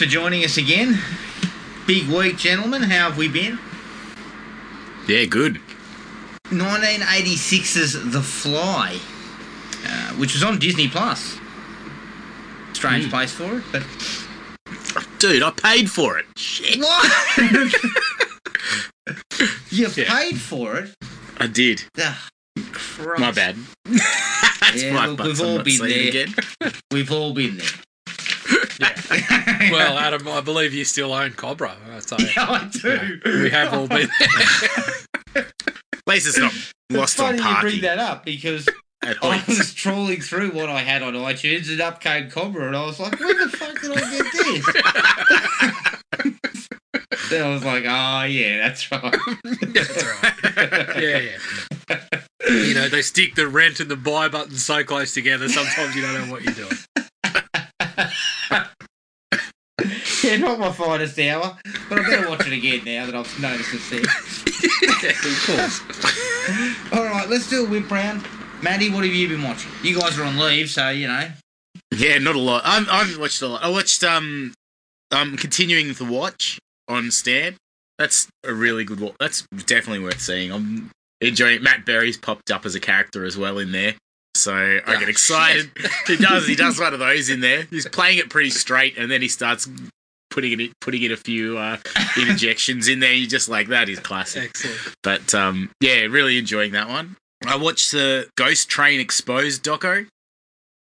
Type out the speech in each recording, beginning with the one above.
for joining us again. Big week, gentlemen. How have we been? Yeah, good. 1986's The Fly, uh, which was on Disney Plus. Strange place for it, but Dude, I paid for it. Shit. what? you Yeah. paid for it. I did. Christ. My bad. That's Yeah, five look, we've all been there. again. We've all been there. Well, Adam, I believe you still own Cobra. So yeah, I do. we have all been there. At least it's not It's lost on funny you bring that up because I was trawling through what I had on iTunes and up came Cobra, and I was like, "Where the fuck did I get this?" then I was like, "Oh yeah, that's right." That's right. Yeah, yeah. You know, they stick the rent and the buy button so close together, sometimes you don't know what you're doing. yeah, not my finest hour, but I better watch it again now that I've noticed it's there. of course. All right, let's do a whip round. Maddie, what have you been watching? You guys are on leave, so you know. Yeah, not a lot. I'm, I've watched a lot. I watched um, um, continuing the watch on Stan. That's a really good watch. That's definitely worth seeing. I'm enjoying. it. Matt Berry's popped up as a character as well in there, so I Oh, get excited. he does. He does one of those in there. He's playing it pretty straight, and then he starts putting in putting in a few uh, interjections in there. You just like that is classic. Excellent. But um, yeah, really enjoying that one. I watched the Ghost Train Exposed doco,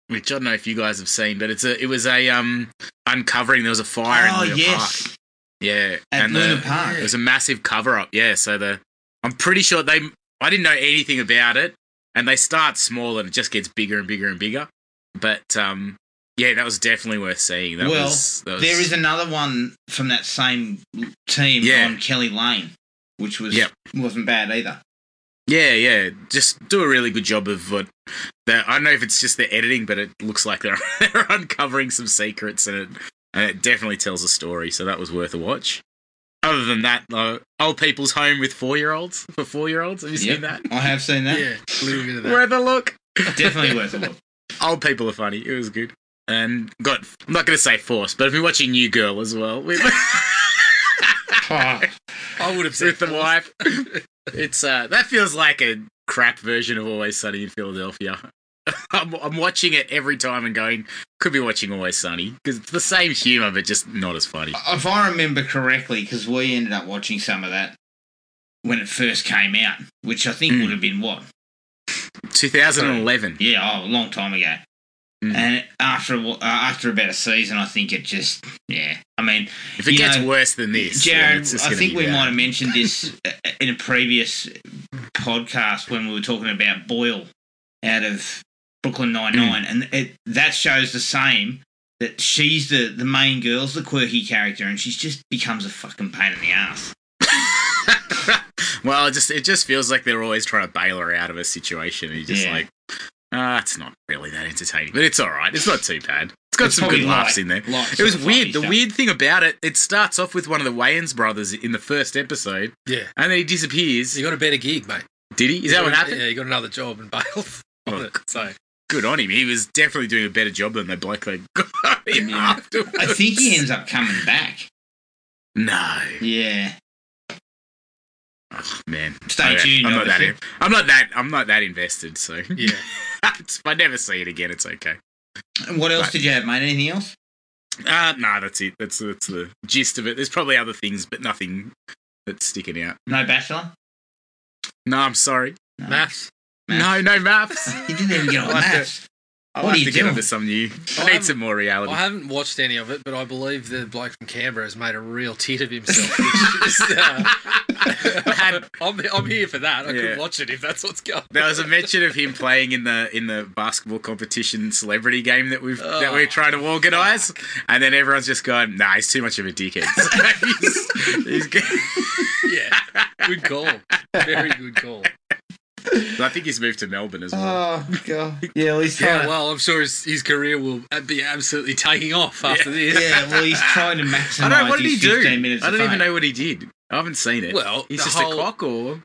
which I don't know if you guys have seen, but it's a it was a um uncovering. There was a fire oh in Luna yes, Park. Yeah, at and Luna the, Park. it was a massive cover up. Yeah, so the I'm pretty sure they I didn't know anything about it, and they start small and it just gets bigger and bigger and bigger. But um, yeah, that was definitely worth seeing. That well, was, was there is another one from that same team Yeah. on Keli Lane, which was Yep. wasn't bad either. Yeah, yeah. Just do a really good job of what. The, I don't know if it's just the editing, but it looks like they're they're uncovering some secrets, and it and it definitely tells a story. So that was worth a watch. Other than that, though, old people's home with four year olds for four year olds. Have you Yep, seen that? I have seen that. Yeah, a little bit of that. Worth a look. Definitely worth a look. Old people are funny. It was good. And got. I'm not going to say forced, but I've been watching New Girl as well with Oh, I would have said with the wife. It's uh that feels like a crap version of Always Sunny in Philadelphia. I'm, I'm watching it every time and going, could be watching Always Sunny because it's the same humor, but just not as funny. if I remember correctly, because we ended up watching some of that when it first came out, which I think Mm. would have been what? 2011. Yeah, oh, a long time ago. Mm. And after uh, after about a season, I think it just yeah. I mean, If it gets know, worse than this, Jared, I think we bad. might have mentioned this uh, in a previous podcast when we were talking about Boyle out of Brooklyn Nine Nine, Mm. and it, that shows the same. That she's the the main girl's the quirky character, and she just becomes a fucking pain in the ass. well, it just it just feels like they're always trying to bail her out of a situation. And you're just Yeah. like, ah, it's not really that entertaining, but it's all right. It's not too bad. It's got It's some probably good laughs light- in there. It was weird. fluffy The stuff. weird thing about it, it starts off with one of the Wayans brothers in the first episode, Yeah. and then he disappears. He got a better gig, mate. Did he? Is that what Yeah, happened? Yeah, he got another job and bailed Oh, it. So Good on him. He was definitely doing a better job than the bloke they got him Yeah. afterwards. I think he ends up coming back. No. Yeah, Oh, man. Stay I- tuned, I'm not that. In, I'm not that. I'm not that invested. So yeah. if I never see it again, it's okay. And what else Right. did you have, mate? Anything else? Uh no, that's it. That's that's the gist of it. There's probably other things, but nothing that's sticking out. No Bachelor. No, I'm sorry. No. Maths. No, no maths. You didn't even get on I'll have to- maths. I'll What have to get into some new. I I need some more reality. I haven't watched any of it, but I believe the bloke from Canberra has made a real tit of himself. Just, uh, I'm, I'm here for that. I Yeah. could watch it if that's what's going. There was a mention of him playing in the in the basketball competition celebrity game that we've that we're Oh, trying to organise, and then everyone's just going, "Nah, he's too much of a dickhead." So he's, Yeah, good call. Very good call. I think he's moved to Melbourne as well. Oh god. Yeah, well, he's Yeah, trying. well, I'm sure his, his career will be absolutely taking off after this. yeah, well, he's trying to maximize. I don't know what did he do. I don't even know what he did. I haven't seen it. Well, he's just whole- a cock, or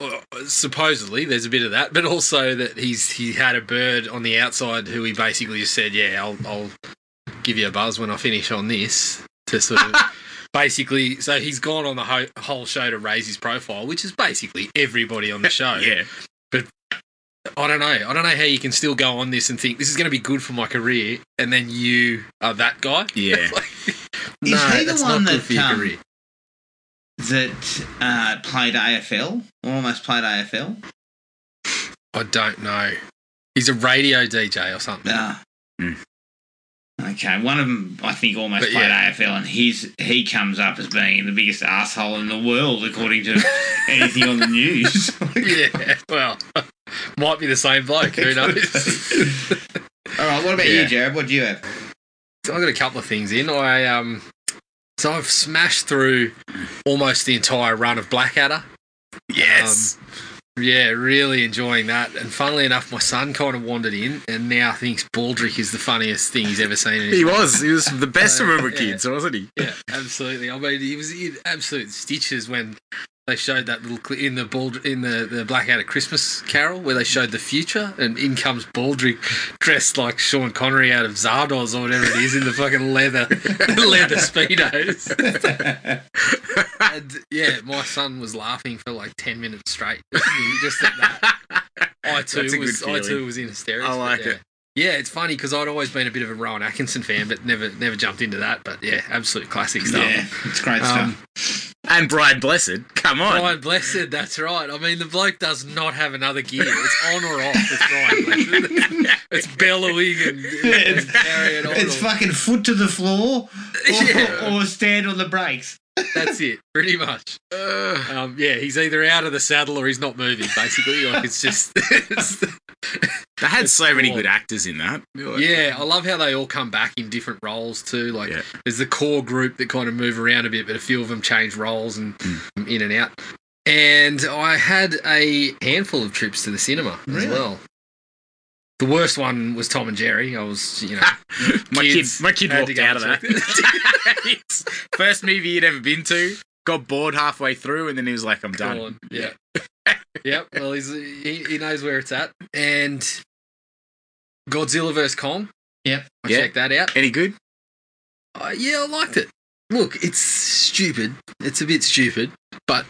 well, supposedly there's a bit of that, but also that he's he had a bird on the outside who he basically just said, "Yeah, I'll I'll give you a buzz when I finish on this." To sort of basically, so he's gone on the ho- whole show to raise his profile, which is basically everybody on the show. yeah. But I don't know. I don't know how you can still go on this and think this is going to be good for my career, and then you are that guy. Yeah. Like, Is no, he the that's one that, um. That uh, played AFL, or almost played AFL. I don't know. He's a radio DJ or something. Ah. Mm. Okay, one of them I think almost But played yeah. AFL, and he's he comes up as being the biggest asshole in the world according to anything on the news. yeah, well, might be the same bloke. Who knows? All right, what about Yeah. you, Jared? What do you have? So I've got a couple of things in. I um, so I've smashed through almost the entire run of Blackadder. Yes. Yeah, really enjoying that. And funnily enough, my son kind of wandered in and now thinks Baldrick is the funniest thing he's ever seen. He life. was. He was the best of River yeah. Kids, wasn't he? Yeah, absolutely. I mean, he was in absolute stitches when they showed that little clip in the Bald in the the Blackadder Christmas Carol where they showed the future and in comes Baldrick dressed like Sean Connery out of Zardoz or whatever it is in the fucking leather leather speedos. and yeah, my son was laughing for like ten minutes straight just at that. I too That's a good was I too was in hysterics. I like yeah. it. Yeah, it's funny because I'd always been a bit of a Rowan Atkinson fan, but never never jumped into that. But yeah, absolute classic stuff. Yeah, it's great Um, stuff. And Brian Blessed. Come on. Brian Blessed, that's right. I mean, the bloke does not have another gear. It's on or off. It's Brian Blessed. It's bellowing and, and carrying on. It's or- fucking foot to the floor, or, Yeah. or stand on the brakes. That's it, pretty much. Um, yeah, he's either out of the saddle or he's not moving. Basically, like it's just. it's- They had so many cool. good actors in that. yeah, I love how they all come back in different roles too. Like, Yeah. there's the core group that kind of move around a bit, but a few of them change roles and in and out. And I had a handful of trips to the cinema Really? as well. The worst one was Tom and Jerry. I was, you know, my Kids kid, my kid had to walked out of that. First movie he'd ever been to. Got bored halfway through, and then he was like, "I'm done." Gone. Yeah. yep. Well, he's, he, he knows where it's at. And Godzilla vs. Kong. Yep. I Yeah. checked that out. Any good? Uh, yeah, I liked it. Look, it's stupid. It's a bit stupid, but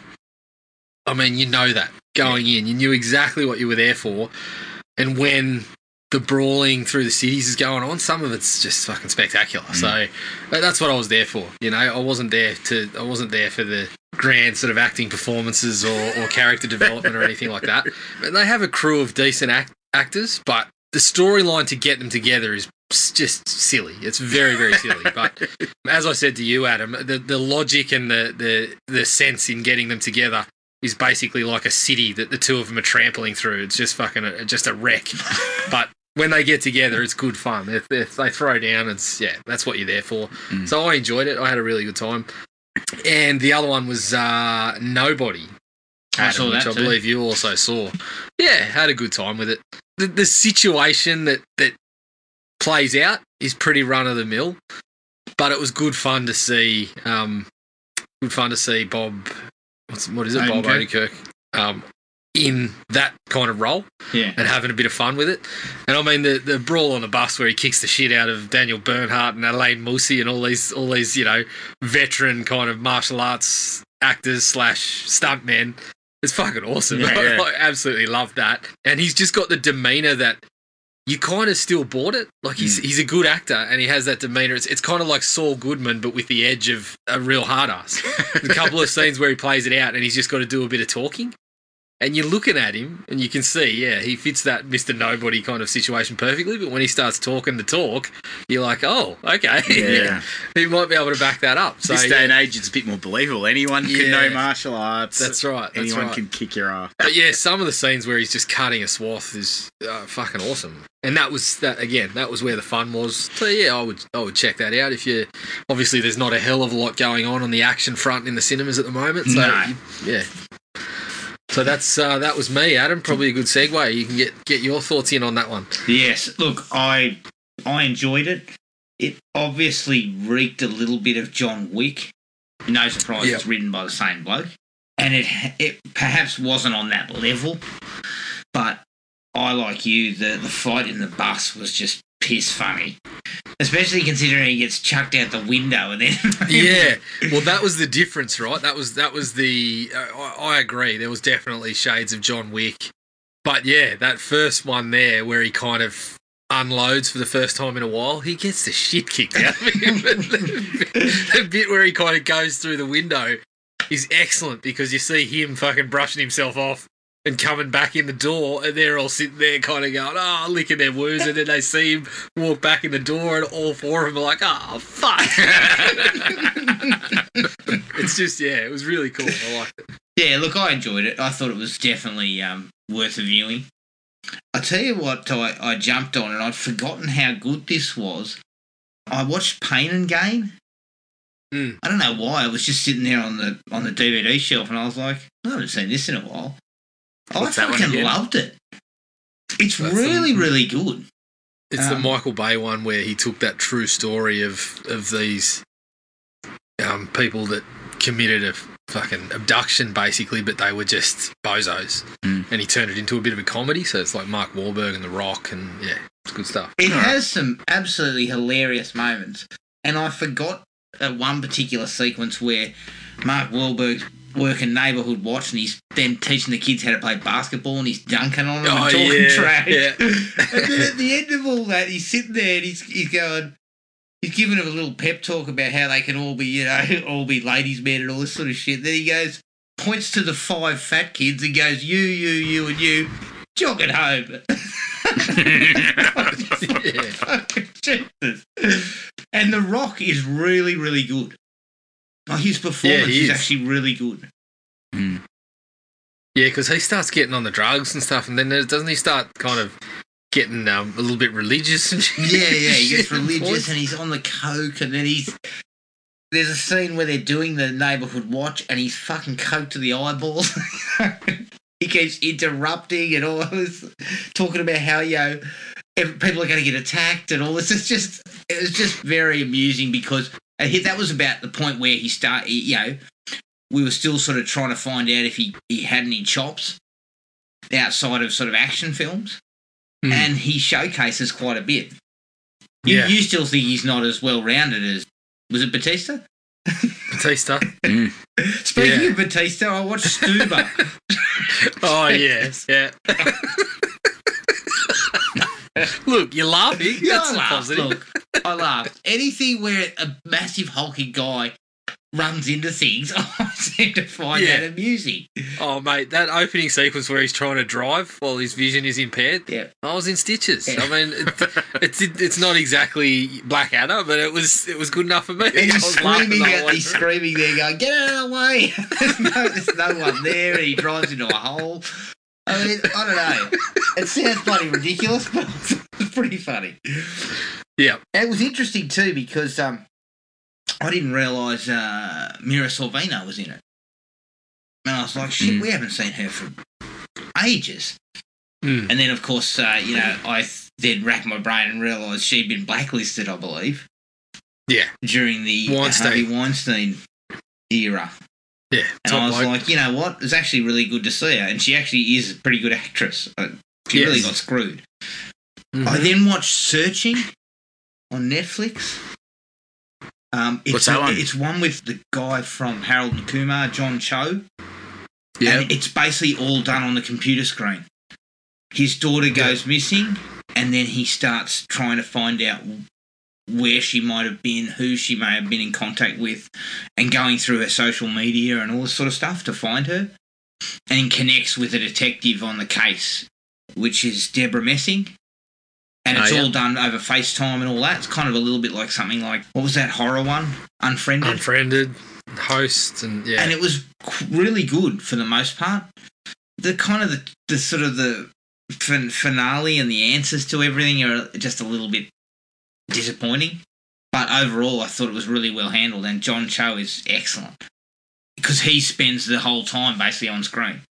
I mean, you know that going in, you knew exactly what you were there for. And when the brawling through the cities is going on, some of it's just fucking spectacular. So uh, that's what I was there for. You know, I wasn't there to. I wasn't there for the grand sort of acting performances or, or character development or anything like that. But they have a crew of decent act- actors, but the storyline to get them together is just silly. It's very, very silly. But as I said to you, Adam, the, the logic and the, the, the sense in getting them together is basically like a city that the two of them are trampling through. It's just fucking a, just a wreck. but when they get together, it's good fun. If, if they throw down, it's yeah, that's what you're there for. Mm. So I enjoyed it. I had a really good time. And the other one was uh, Nobody. I Adam, saw which I too. believe you also saw. Yeah, had a good time with it. The, the situation that that plays out is pretty run of the mill, but it was good fun to see. Um, good fun to see Bob. What's what is it? Bob. Odenkirk. Um, in that kind of role Yeah. and having a bit of fun with it. And I mean the the brawl on the bus where he kicks the shit out of Daniel Bernhardt and Alain Moussi and all these all these you know veteran kind of martial arts actors slash stuntmen. It's fucking awesome. Yeah, yeah. I absolutely love that. And he's just got the demeanor that you kind of still bought it. Like he's Mm. he's a good actor and he has that demeanor. It's it's kind of like Saul Goodman but with the edge of a real hard ass. A couple of scenes where he plays it out and he's just got to do a bit of talking. And you're looking at him and you can see, yeah, he fits that Mr. Nobody kind of situation perfectly. But when he starts talking the talk, you're like, oh, okay. Yeah. he might be able to back that up. So, this day yeah, and age, it's a bit more believable. Anyone can Yeah. know martial arts. that's right. That's Anyone right. can kick your ass. But yeah, some of the scenes where he's just cutting a swath is uh, fucking awesome. And that was that again. That was where the fun was. So yeah, I would I would check that out. If you obviously there's not a hell of a lot going on on the action front in the cinemas at the moment. So No. yeah. So that's uh, that was me, Adam. Probably a good segue. You can get get your thoughts in on that one. Yes. Look, I I enjoyed it. It obviously reeked a little bit of John Wick. No surprise, Yep. it's written by the same bloke. and it it perhaps wasn't on that level, but I like you. The the fight in the bus was just piss funny, especially considering he gets chucked out the window and then yeah. Well, that was the difference, right? That was that was the. Uh, I, I agree. There was definitely shades of John Wick, but yeah, that first one there where he kind of unloads for the first time in a while, he gets the shit kicked out of him. the bit where he kind of goes through the window is excellent because you see him fucking brushing himself off and coming back in the door, and they're all sitting there kind of going, oh, licking their wounds, and then they see him walk back in the door, and all four of them are like, oh, fuck. it's just, yeah, it was really cool. I liked it. Yeah, look, I enjoyed it. I thought it was definitely um, worth a viewing. I tell you what, I, I jumped on and I'd forgotten how good this was. I watched Pain and Gain. Mm. I don't know why. I was just sitting there on the on the DVD shelf and I was like, I haven't seen this in a while. What's I that fucking again? loved it. It's That's really, the- really good. It's the Um, Michael Bay one where he took that true story of of these um, people that committed a fucking abduction, basically, but they were just bozos, Mm. and he turned it into a bit of a comedy. So it's like Mark Wahlberg and The Rock, and yeah, it's good stuff. It Alright. has some absolutely hilarious moments, and I forgot at one particular sequence where Mark Wahlberg's working neighbourhood watch, and he's then teaching the kids how to play basketball, and he's dunking on them Oh, and talking yeah, trash. yeah. and then at the end of all that, he's sitting there and he's he's going. He's giving them a little pep talk about how they can all be, you know, all be ladies' men and all this sort of shit. Then he goes, points to the five fat kids and goes, "You, you, you, and you, jog it home." Yeah. Jesus. And The Rock is really, really good. Like his performance he is. is. actually really good. Mm. Yeah, because he starts getting on the drugs and stuff, and then doesn't he start kind of getting um, a little bit religious? And shit? Yeah, yeah, he gets religious and he's on the coke, and then he's. There's a scene where they're doing the neighborhood watch, and he's fucking coked to the eyeballs. he keeps interrupting and all this, talking about how you know people are going to get attacked and all this. It's just, it was just very amusing because I hit that was about the point where he started. You know, we were still sort of trying to find out if he he had any chops outside of sort of action films Mm. and he showcases quite a bit. You, Yeah. you still think he's not as well rounded as was it Batista? Batista. Mm. Speaking Yeah. of Batista, I watched Stuber. Oh yes, yeah. Look, you're laughing. yeah, That's I laughed. positive. Look, I laughed. Anything where a massive hulking guy runs into things, I seem to find Yeah. that amusing. Oh mate, that opening sequence where he's trying to drive while his vision is impaired. Yeah. I was in stitches. Yeah. I mean, it, it's it's not exactly Blackadder, but it was it was good enough for me. And he's screaming out, he's screaming there, going, "Get out of the way!" there's, no, there's no one there, and he drives into a hole. I mean, I don't know. It sounds bloody ridiculous, but it's pretty funny. Yeah. And it was interesting too because um, I didn't realise uh, Mira Sorvino was in it, and I was like, "Shit, Mm. we haven't seen her for ages." Mm. And then, of course, uh, you know, I th- then racked my brain and realised she'd been blacklisted, I believe, Yeah, during the Weinstein. Harvey Weinstein era. Yeah. And I was bloke. like, you know what? It's actually really good to see her, and she actually is a pretty good actress. She really got screwed. Mhm. I then watched Searching on Netflix. Um, it's What's that one? It's one with the guy from Harold and Kumar, John Cho. yeah, And it's basically all done on the computer screen. His daughter goes missing, and then he starts trying to find out where she might have been, who she may have been in contact with, and going through her social media and all this sort of stuff to find her. And connects with a detective on the case, which is Debra Messing. And Oh, it's yeah. all done over FaceTime and all that. It's kind of a little bit like something like, what was that horror one? Unfriended. unfriended host and yeah, and it was really good for the most part. The kind of the, the sort of the fin- finale and the answers to everything are just a little bit disappointing. But overall, I thought it was really well handled, and John Cho is excellent because he spends the whole time basically on screen.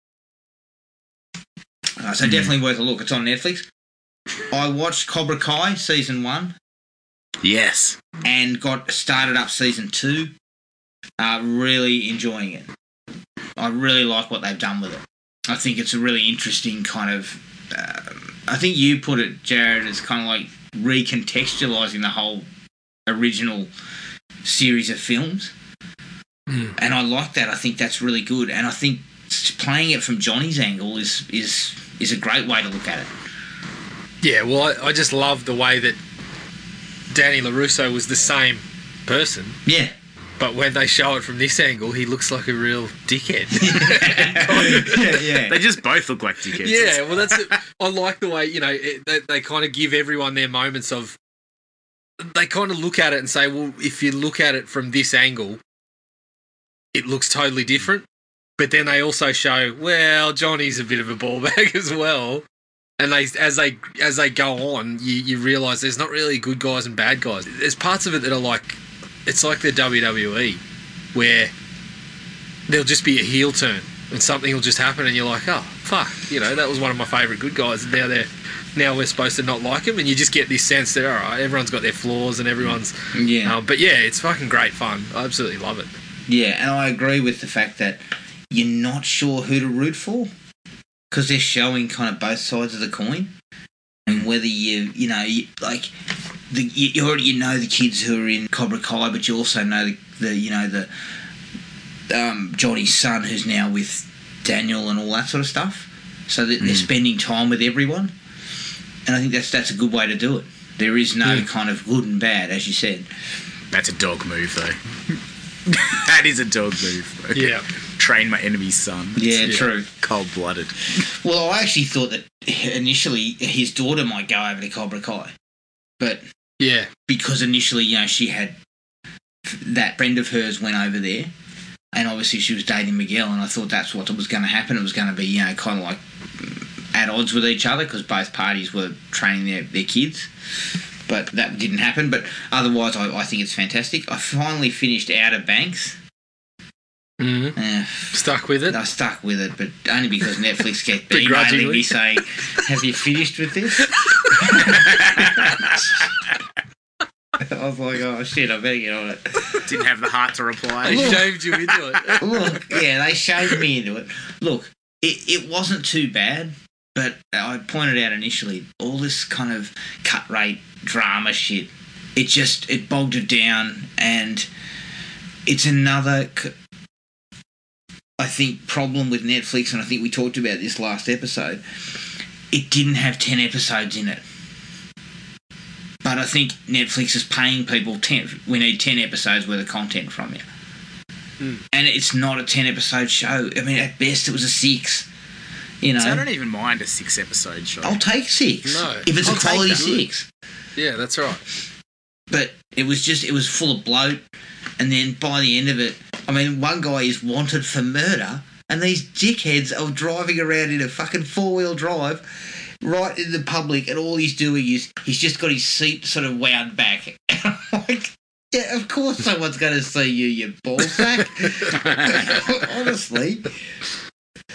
Uh, so Mhm. definitely worth a look. It's on Netflix. I watched Cobra Kai season one Yes. and got started up season two. Uh, really enjoying it. I really like what they've done with it. I think it's a really interesting kind of. Um, I think you put it, Jared, as kind of like recontextualizing the whole original series of films. Mm. And I like that. I think that's really good. And I think playing it from Johnny's angle is is is a great way to look at it. Yeah, well, I, I just love the way that Danny LaRusso was the same person, Yeah. But when they show it from this angle, he looks like a real dickhead. yeah, yeah. They just both look like dickheads. yeah, well, that's it. I like the way you know it, they, they kind of give everyone their moments of. They kind of look at it and say, "Well, if you look at it from this angle, it looks totally different." But then they also show, well, Johnny's a bit of a ball bag as well. And they, as they as they go on, you, you realise there's not really good guys and bad guys. There's parts of it that are like, it's like the WWE, where there'll just be a heel turn and something will just happen, and you're like, oh fuck, you know, that was one of my favourite good guys, and now they're now we're supposed to not like him, and you just get this sense that all right, everyone's got their flaws and everyone's, yeah. um, but yeah, it's fucking great fun. I absolutely love it. Yeah, and I agree with the fact that you're not sure who to root for because they're showing kind of both sides of the coin, and whether you, you know, you, like the you, you already you know the kids who are in Cobra Kai, but you also know the, the you know the um, Johnny's son who's now with Daniel and all that sort of stuff. So that they're spending time with everyone, and I think that's that's a good way to do it. There is no Yeah. kind of good and bad, as you said. That's a dog move, though. that is a dog move. though. Yeah. Train my enemy's son. Yeah, Yeah. true. Cold blooded. Well, I actually thought that initially his daughter might go over to Cobra Kai, but Yeah, because initially, you know, she had that friend of hers went over there, and obviously she was dating Miguel, and I thought that's what was going to happen. It was going to be, you know, kind of like at odds with each other because both parties were training their, their kids. But that didn't happen. But otherwise, I, I think it's fantastic. I finally finished Outer Banks. hmm Eh, stuck with it. I stuck with it, but only because Netflix kept emailing me saying, "Have you finished with this?" I was like, "Oh shit, I better get on it." Didn't have the heart to reply. They shaved you into it. Look, yeah, they shaved me into it. Look, it, it wasn't too bad, but I pointed out initially all this kind of cut rate drama shit. It just it bogged it down, and it's another. c- I think problem with Netflix, and I think we talked about this last episode. It didn't have ten episodes in it. But I think Netflix is paying people ten. We need ten episodes worth of content from you hmm. and it's not a 10 episode show. I mean, at best, it was a six. You know, So I don't even mind a six episode show. I'll take six. No, if it's I'll a quality six. Yeah, that's right. But it was just, it was full of bloat. And then by the end of it, I mean, one guy is wanted for murder, and these dickheads are driving around in a fucking four wheel drive. Right in the public, and all he's doing is he's just got his seat sort of wound back. Like, yeah, of course someone's going to see you, you ballsack. Honestly,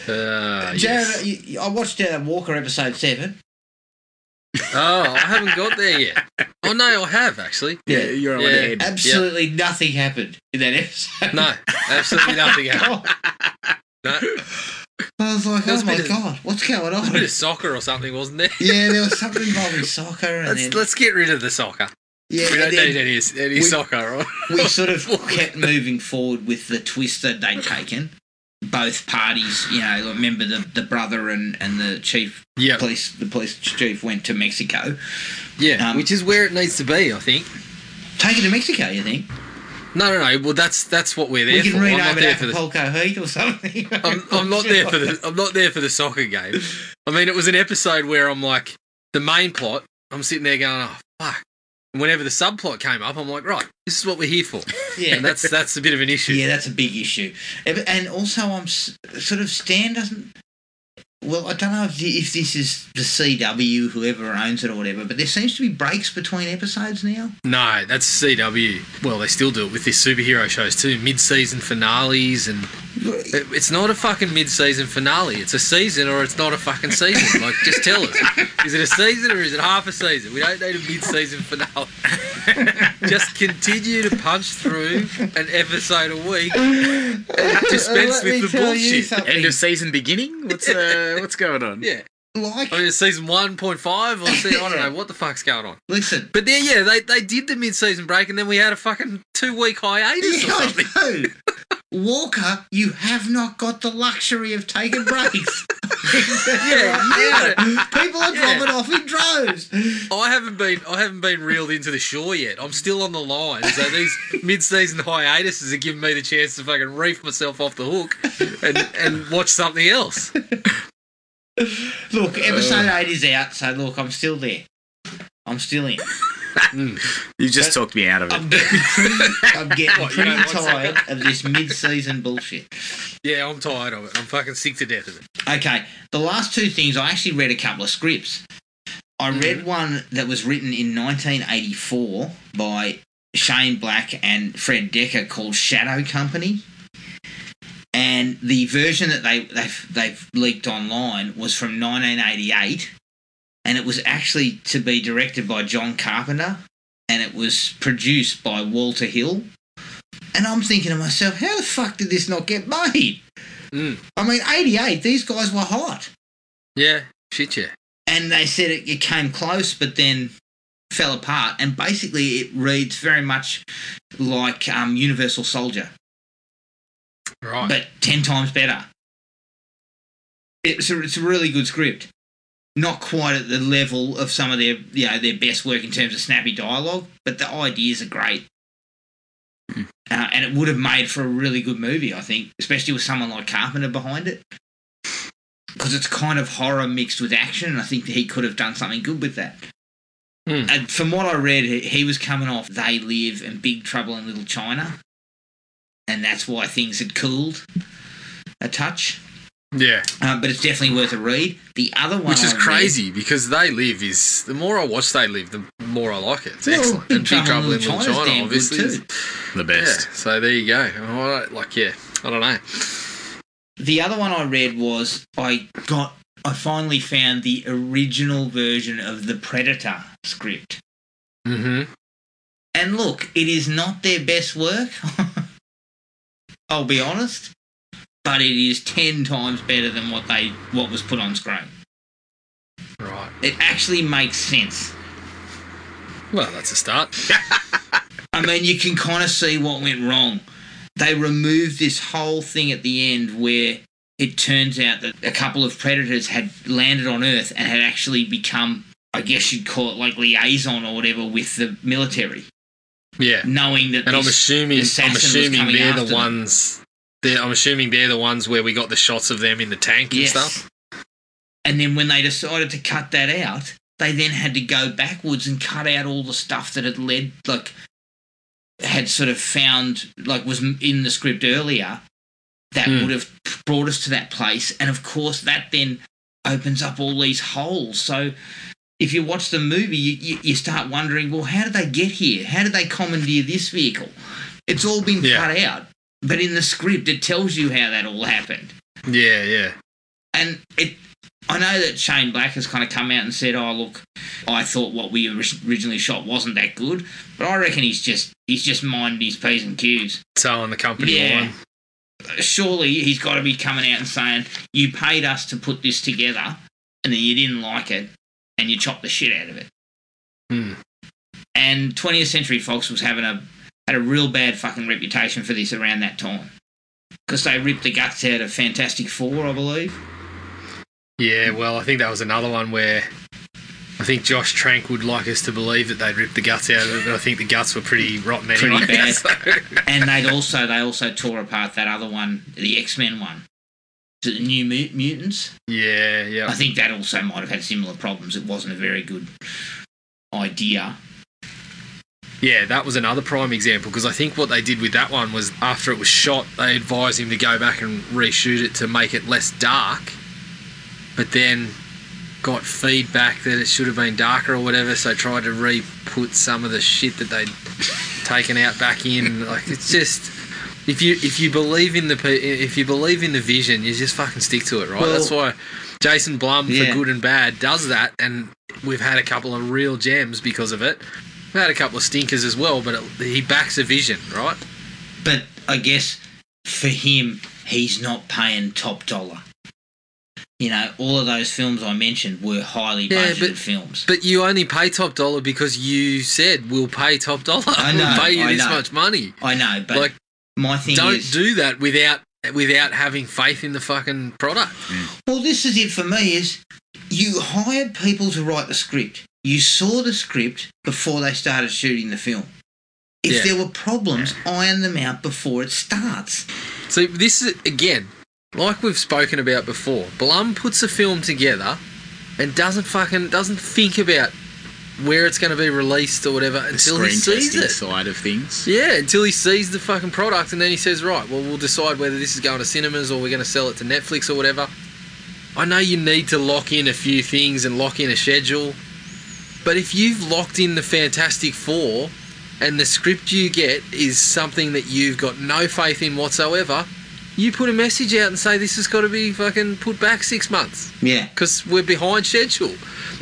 Uh, Jared, yes. you- you- I watched uh, Walker episode seven. Oh, I haven't got there yet. Oh no, I have actually. yeah, you're on Yeah. ahead. Absolutely nothing happened in that episode. No, absolutely nothing happened. No, I was like, was oh my bit of- god, what's going a on? bit of soccer or something, wasn't there? yeah, there was something involving soccer, and Let's then let's get rid of the soccer. yeah, We don't need any any we- soccer. Right? we sort of kept moving forward with the twist that they'd taken. Both parties, you know, remember the, the brother and, and the chief Yeah, police the police chief went to Mexico. yeah, Um, which is where it needs to be, I think. Take it to Mexico, you think? No, no, no. Well, that's that's what we're there we for. can I'm not it there for the. Acapulco Heat or something. I'm, I'm not there for the. I'm not there for the soccer game. I mean, it was an episode where I'm like, the main plot. I'm sitting there going, oh fuck. And whenever the subplot came up, I'm like, right, this is what we're here for. yeah, And that's that's a bit of an issue. Yeah, that's a big issue. And and also, I'm sort of Stan doesn't. Well, I don't know if, if this is the CW, whoever owns it or whatever, but there seems to be breaks between episodes now. No, that's CW. Well, they still do it with their superhero shows too. Mid-season finales, and it- it's not a fucking mid-season finale. It's a season, or it's not a fucking season. Like, just tell us: is it a season or is it half a season? We don't need a mid-season finale. just continue to punch through an episode a week and dispense with the bullshit. End of season beginning. What's uh, what's going on? Yeah. Like, I mean, season 1.5 or season, I don't know what the fuck's going on. listen. But then, yeah, they, they did the mid season break and then we had a fucking two week hiatus or Yeah, something. Walker, you have not got the luxury of taking breaks. Yeah, yeah. People are Yeah. dropping off in droves. I haven't been I haven't been reeled into the shore yet. I'm still on the line. So these mid season hiatuses are giving me the chance to fucking reef myself off the hook and, and watch something else. Look, episode eight is out, so look, I'm still there. I'm still in. Mm. You just talked me out of it. I'm getting pretty, I'm getting What, pretty don't tired of this mid-season bullshit. Yeah, I'm tired of it. I'm fucking sick to death of it. Okay, the last two things, I actually read a couple of scripts. I mm-hmm. read one that was written in 1984 by Shane Black and Fred Dekker called Shadow Company. And the version that they, they've, they've leaked online was from 1988. And it was actually to be directed by John Carpenter. And it was produced by Walter Hill. And I'm thinking to myself, how the fuck did this not get made? Mm. I mean, 88, these guys were hot. Yeah, shit, yeah. And they said it, it came close, but then fell apart. And basically, it reads very much like um, Universal Soldier, Right. but 10 times better. It's a, it's a really good script. Not quite at the level of some of their you know their best work in terms of snappy dialogue, but the ideas are great. Uh, and it would have made for a really good movie, I think, especially with someone like Carpenter behind it. Because it's kind of horror mixed with action, and I think he could have done something good with that. Hmm. And from what I read, he- he was coming off They Live and Big Trouble in Little China, and that's why things had cooled a touch. Yeah. Uh, but it's definitely worth a read. The other one, Which is I read- crazy because They Live is the more I watch They Live, the more I like it. It's Well, excellent. Big and Trouble Big Trouble in in Little China's China, obviously. too. is- The Yeah, best. so there you go. All right, like, yeah, I don't know. The other one I read was I got I finally found the original version of the Predator script. Mm-hmm. And look, it is not their best work. I'll be honest, but it is ten times better than what they what was put on screen. Right. It actually makes sense. Well, that's a start. I mean, you can kind of see what went wrong. They removed this whole thing at the end where it turns out that a couple of predators had landed on Earth and had actually become, I guess you'd call it like liaison or whatever with the military, Yeah. knowing that. And I'm assuming I'm assuming they're the ones. They're, I'm assuming they're the ones where we got the shots of them in the tank and Yes. stuff. And then when they decided to cut that out, they then had to go backwards and cut out all the stuff that had led, like, had sort of found, like, was in the script earlier that Hmm. would have brought us to that place. And of course, that then opens up all these holes. So if you watch the movie, you, you, you start wondering, well, how did they get here? How did they commandeer this vehicle? It's all been Yeah. cut out. But in the script, it tells you how that all happened Yeah, yeah. and it I know that Shane Black has kind of come out and said, "Oh, look, I thought what we originally shot wasn't that good," but I reckon he's just he's just minded his p's and q's. So on the company Yeah. line. Surely he's got to be coming out and saying, "You paid us to put this together, and then you didn't like it, and you chopped the shit out of it." Hmm. And 20th Century Fox was having a had a real bad fucking reputation for this around that time because they ripped the guts out of Fantastic Four, I believe. Yeah, well, I think that was another one where I think Josh Trank would like us to believe that they'd ripped the guts out of it, but I think the guts were pretty rotten Pretty anyway. bad. so- and they'd also they also tore apart that other one, the X Men one, the New Mut- Mutants. yeah, yeah. I think that also might have had similar problems. It wasn't a very good idea. Yeah, that was another prime example because I think what they did with that one was after it was shot, they advised him to go back and reshoot it to make it less dark, but then got feedback that it should have been darker or whatever, so tried to re put some of the shit that they'd taken out back in. Like it's just. If you if you believe in the if you believe in the vision, you just fucking stick to it, right? Well- That's why Jason Blum Yeah. for good and bad does that, and we've had a couple of real gems because of it. Had a couple of stinkers as well, but it, he backs a vision, right? But I guess for him, he's not paying top dollar. You know, all of those films I mentioned were highly Yeah, budgeted but- films. But you only pay top dollar because you said we'll pay top dollar. I know, we'll pay you I this know. much money. I know, but like, my thing don't is, do that without without having faith in the fucking product. well, this is it for me: is you hired people to write the script. You saw the script before they started shooting the film. If Yeah. there were problems, iron them out before it starts. So this is again, like we've spoken about before. Blum puts a film together and doesn't fucking doesn't think about where it's going to be released or whatever The until he sees it. side of things. Yeah, until he sees the fucking product and then he says, right, well, we'll decide whether this is going to cinemas or we're going to sell it to Netflix or whatever. I know you need to lock in a few things and lock in a schedule, but if you've locked in the Fantastic Four and the script you get is something that you've got no faith in whatsoever, you put a message out and say this has got to be fucking put back six months Yeah. because we're behind schedule.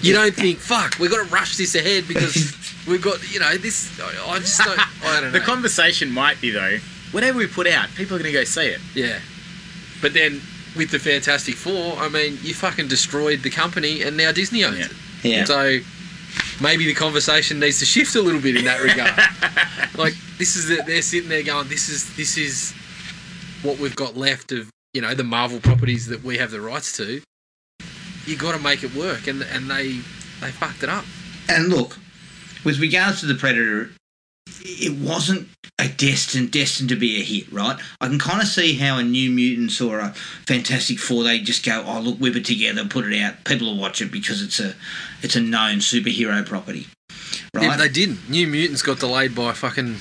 You don't think, fuck, we've got to rush this ahead because we've got, you know, this. I I just don't. I don't know. The conversation might be though, whatever we put out, people are going to go see it. Yeah. But then with the Fantastic Four, I mean, you fucking destroyed the company and now Disney owns Yeah. it. Yeah. So maybe the conversation needs to shift a little bit in that regard. like this is the, they're sitting there going, this is this is what we've got left of you know the Marvel properties that we have the rights to. You got to make it work, and and they they fucked it up. And look, with regards to the Predator, it wasn't a destined destined to be a hit, right? I can kind of see how a New Mutants or a Fantastic Four they just go, oh look, whip it together, put it out, people will watch it because it's a it's a known superhero property, Yeah, right? they didn't. New Mutants got delayed by fucking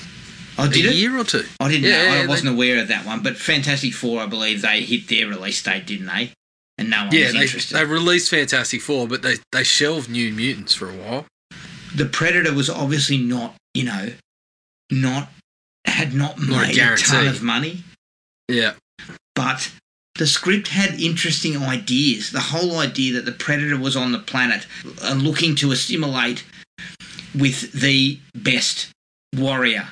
I did a it? year or two. I didn't Yeah, know. yeah, I wasn't aware of that one. But Fantastic Four, I believe they hit their release date, didn't they? And no one Yeah, was they, interested. they released Fantastic Four, but they, they shelved New Mutants for a while. the Predator was obviously not, you know, not had not Not a made a, ton of money, Yeah. but the script had interesting ideas. The whole idea that the Predator was on the planet uh, looking to assimilate with the best warrior,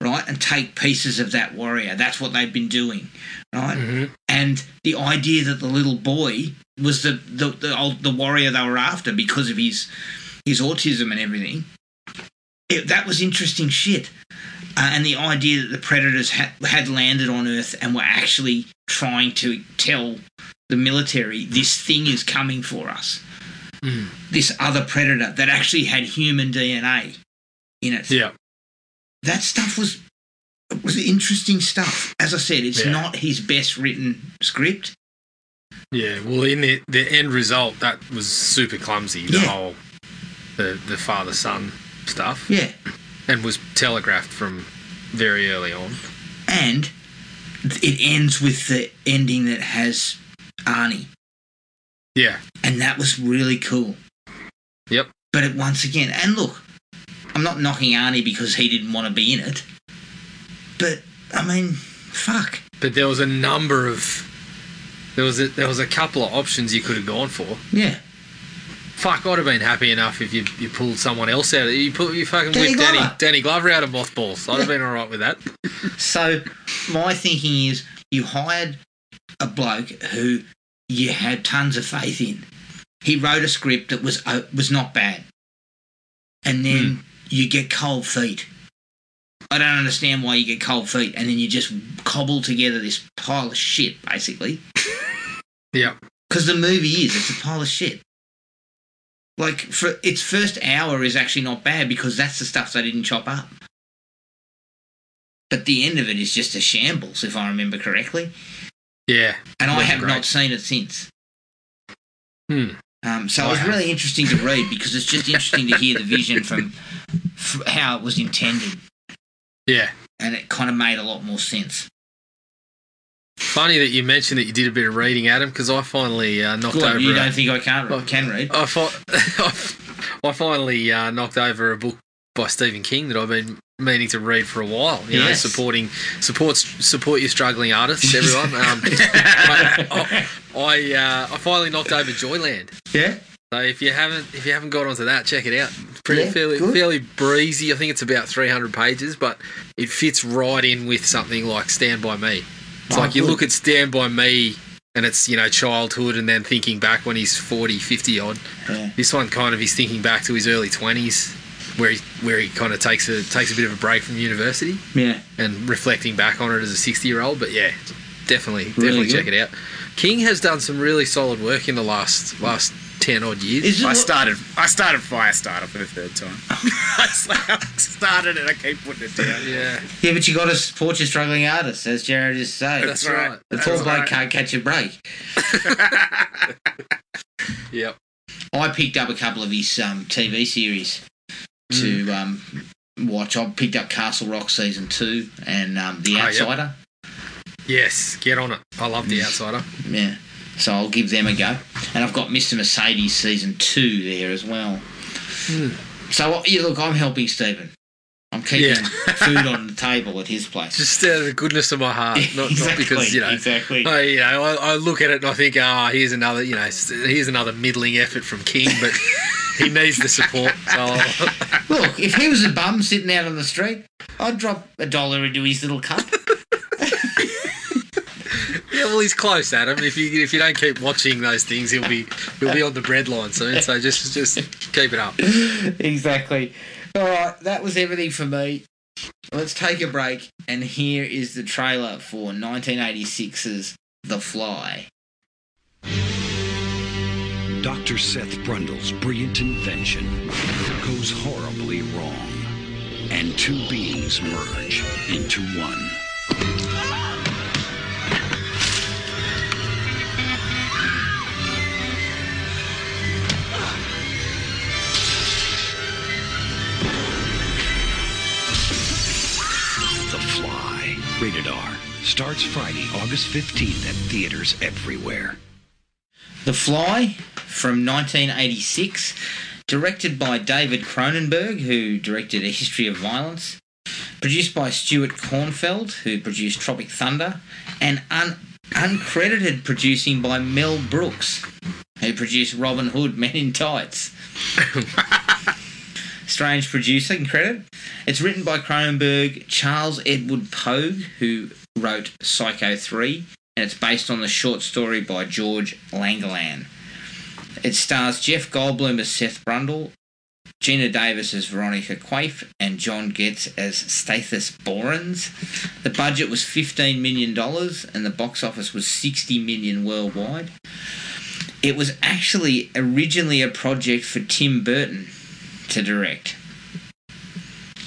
right, and take pieces of that warrior. That's what they've been doing, right? Mm-hmm. and the idea that the little boy was the the the, old, the warrior they were after because of his his autism and everything. It, that was interesting shit. Uh, and the idea that the predators had, had landed on Earth and were actually trying to tell the military this thing is coming for us. Mm. This other predator that actually had human DNA in it Yeah. that stuff was was interesting stuff. As I said, it's Yeah. not his best written script. Yeah. Well, in the, the end result, that was super clumsy, the Yeah. whole the, the father son stuff, Yeah, and was telegraphed from very early on. and it ends with the ending that has Arnie, Yeah. and that was really cool. Yep. But it, once again, and look, I'm not knocking Arnie because he didn't want to be in it, but I mean, fuck. But there was a number of. There was a, there was a couple of options you could have gone for. Yeah, Fuck, I'd have been happy enough if you you pulled someone else out. of You put you fucking Danny whipped Danny Glover. Danny Glover out of mothballs. I'd have been all right with that. So my thinking is you hired a bloke who you had tons of faith in. He wrote a script that was uh, was not bad, and then you get cold feet. I don't understand why you get cold feet, and then you just cobble together this pile of shit, basically. Yeah. Because the movie is it's a pile of shit. Like for its first hour is actually not bad because that's the stuff they didn't chop up. But the end of it is just a shambles, if I remember correctly. Yeah. And I have great. not seen it since. Hmm. Um, so it was really interesting to read because it's just interesting to hear the vision from f- how it was intended, Yeah. and it kind of made a lot more sense. Funny that you mentioned that you did a bit of reading, Adam, because I finally uh, knocked Good, over. you a- don't think I can't Oh. can read? I, I finally uh, knocked over a book by Stephen King that I've been meaning to read for a while. You Yes. know, supporting supports support your struggling artists, everyone. Um, I, I, I, uh, I finally knocked over Joyland. Yeah. So if you haven't if you haven't got onto that, check it out. Pretty Yeah, fairly good. fairly breezy. I think it's about 300 pages, but it fits right in with something like Stand by Me. It's Oh, like you good. look at Stand by Me and it's, you know, childhood and then thinking back when he's 40, 50 odd. Yeah. This one kind of he's thinking back to his early 20s where he where he kind of takes a takes a bit of a break from university Yeah. and reflecting back on it as a 60 year old. But yeah, definitely Really definitely check it out. King has done some really solid work in the last last 10 odd years. I started. I started Firestarter for the third time. I started it. I keep putting it down. yeah, Yeah, but you got to support your struggling artists, as Jared just said. that's, That's right. right. the That's poor bloke right. can't catch a break. Yep. I picked up a couple of his um, TV series to um, watch. I picked up Castle Rock season two and um, The Oh, yep. Outsider. Yes, get on it. I love The Outsider. Yeah, so I'll give them a go. And I've got Mr. Mercedes season two there as well. Hmm. So yeah, look, I'm helping Stephen. I'm keeping Yeah. food on the table at his place. Just out of the goodness of my heart, not, not because you know. exactly. I, you know, I, I look at it and I think, ah, here's another, you know, here's another middling effort from King, but he needs the support. So, Look, if he was a bum sitting out on the street, I'd drop a dollar into his little cup. Yeah, well, he's close, Adam. If you if you don't keep watching those things, he'll be he'll be on the bread line soon. So just just keep it up. exactly. All right, that was everything for me. Let's take a break, and here is the trailer for 1986's The Fly. Dr. Seth Brundle's brilliant invention goes horribly wrong, and two beings merge into one. Rated R, starts Friday, August 15th at theaters everywhere. The Fly from 1986, directed by David Cronenberg, who directed A History of Violence, produced by Stuart Cornfeld, who produced Tropic Thunder, and un- uncredited producing by Mel Brooks, who produced Robin Hood Men in Tights. Strange producing credit. It's written by Cronenberg, Charles Edward Pogue, who wrote Psycho 3, and it's based on the short story by George Langelaan. It stars Jeff Goldblum as Seth Brundle, Geena Davis as Veronica Quaife, and John Getz as Stathis Borans. The budget was $15 million, and the box office was 60 million worldwide. It was actually originally a project for Tim Burton to direct,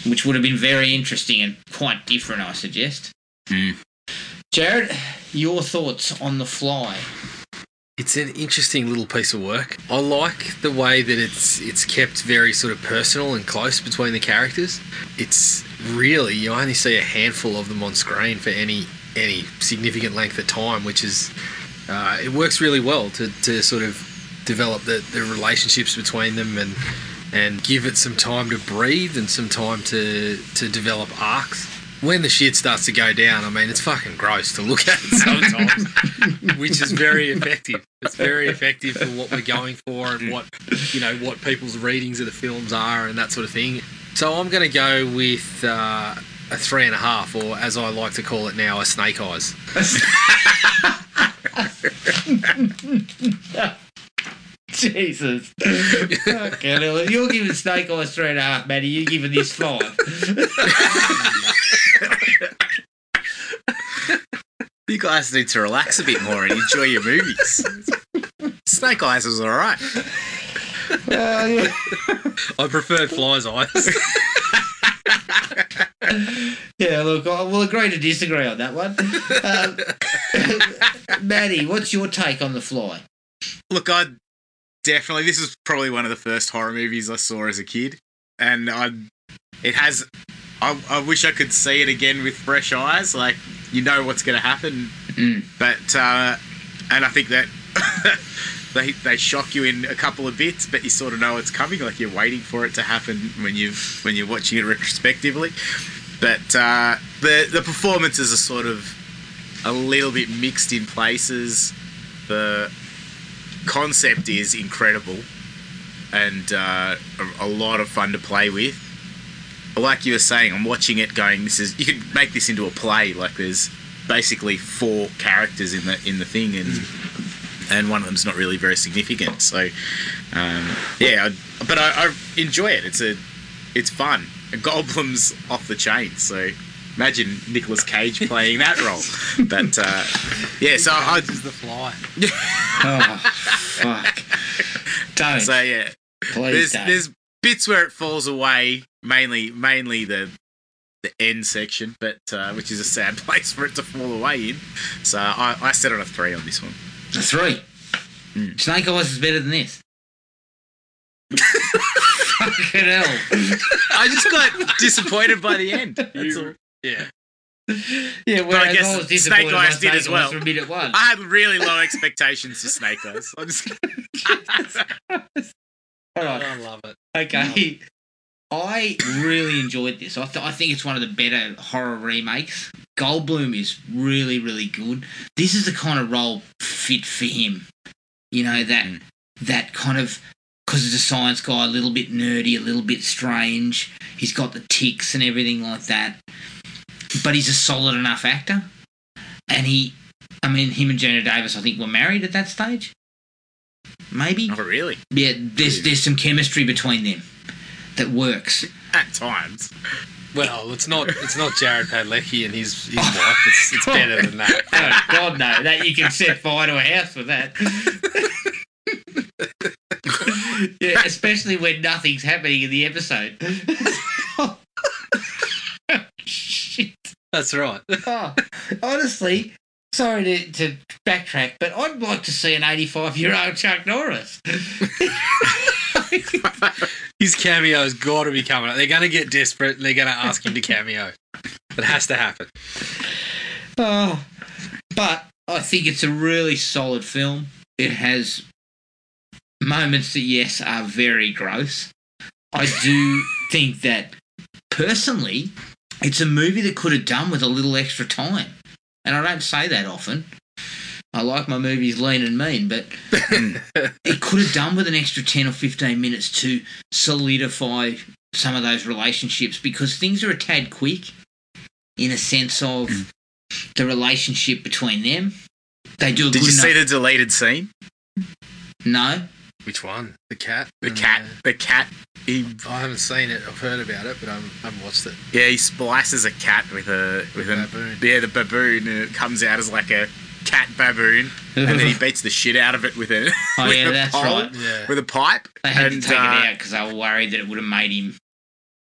which would have been very interesting and quite different, I suggest. Mm. Jared, your thoughts on The Fly? It's an interesting little piece of work. I like the way that it's it's kept very sort of personal and close between the characters. It's really you only see a handful of them on screen for any any significant length of time, which is uh, it works really well to, to sort of develop the, the relationships between them and and give it some time to breathe and some time to to develop arcs. When the shit starts to go down, I mean, it's fucking gross to look at sometimes, which is very effective. It's very effective for what we're going for and what you know what people's readings of the films are and that sort of thing. So I'm going to go with uh, a three and a half, or as I like to call it now, a snake eyes. Jesus. Fucking. You're giving Snake Eyes three and a half, Matty. You're giving this five. You guys need to relax a bit more and enjoy your movies. Snake Eyes was all right. Uh, yeah. I prefer flies eyes. yeah, look, I will agree to disagree on that one. Um, Matty, what's your take on The Fly? Look, I definitely this is probably one of the first horror movies I saw as a kid, and I it has. I, I wish I could see it again with fresh eyes. Like you know what's going to happen, Mm. but uh, and I think that they they shock you in a couple of bits, but you sort of know it's coming. Like you're waiting for it to happen when you when you're watching it retrospectively. But uh, the the performances are sort of a little bit mixed in places. The concept is incredible. and uh, a, a lot of fun to play with. Like you were saying, I'm watching it going. This is you could make this into a play. Like there's basically four characters in the in the thing, and and one of them's not really very significant. So um, yeah, I, but I, I enjoy it. It's a it's fun. Goldblum's off the chain. So imagine Nicolas Cage playing that role. But uh, yeah, so I This is the fly. Oh, fuck. Don't. so yeah. Please there's don't. there's bits where it falls away, mainly mainly the the end section, but uh, which is a sad place for it to fall away in. So I, I set on a three on this one. A three. Mm. Snake Eyes is better than this. Fucking hell. I just got disappointed by the end. That's You- all. Yeah. Yeah, well, I guess I was Snake Eyes did as well. From minute one. I had really low expectations for Snake Eyes. I'm just All right. I love it. Okay. I really enjoyed this. I, th- I think it's one of the better horror remakes. Goldblum is really, really good. This is the kind of role fit for him. You know that Mm. that kind of because he's a science guy, a little bit nerdy, a little bit strange. He's got the ticks and everything like that, but he's a solid enough actor. And he, I mean, him and Jenna Davis, I think, were married at that stage. Maybe. not really Yeah, there's there's some chemistry between them that works. at times. Well, it's not. It's not Jared Padalecki and his his oh. wife. It's, it's better than that. Oh God, no! That you can set fire to a house with that. yeah, especially when nothing's happening in the episode. Shit. That's right. Oh, honestly, sorry to, to backtrack, but I'd like to see an 85 year old Chuck Norris. His cameo's got to be coming up. They're going to get desperate and they're going to ask him to cameo. It has to happen. Oh, but I think it's a really solid film. It has moments that, yes, are very gross. I do think that, personally, it's a movie that could have done with a little extra time. And I don't say that often. I like my movies lean and mean, but it could have done with an extra 10 or 15 minutes to solidify some of those relationships because things are a tad quick in a sense of the relationship between them. They do a Did good you see the deleted scene? no, Which one? The cat? The And, cat, uh, the cat. He, I haven't seen it. I've heard about it, but I haven't, I haven't watched it. yeah, he splices a cat with a with a Baboon. yeah the baboon, and it comes out as like a cat baboon, and then he beats the shit out of it with a Oh, with yeah, a that's pole, right. Yeah. with a pipe, they had and to take uh, it out because they were worried that it would have made him.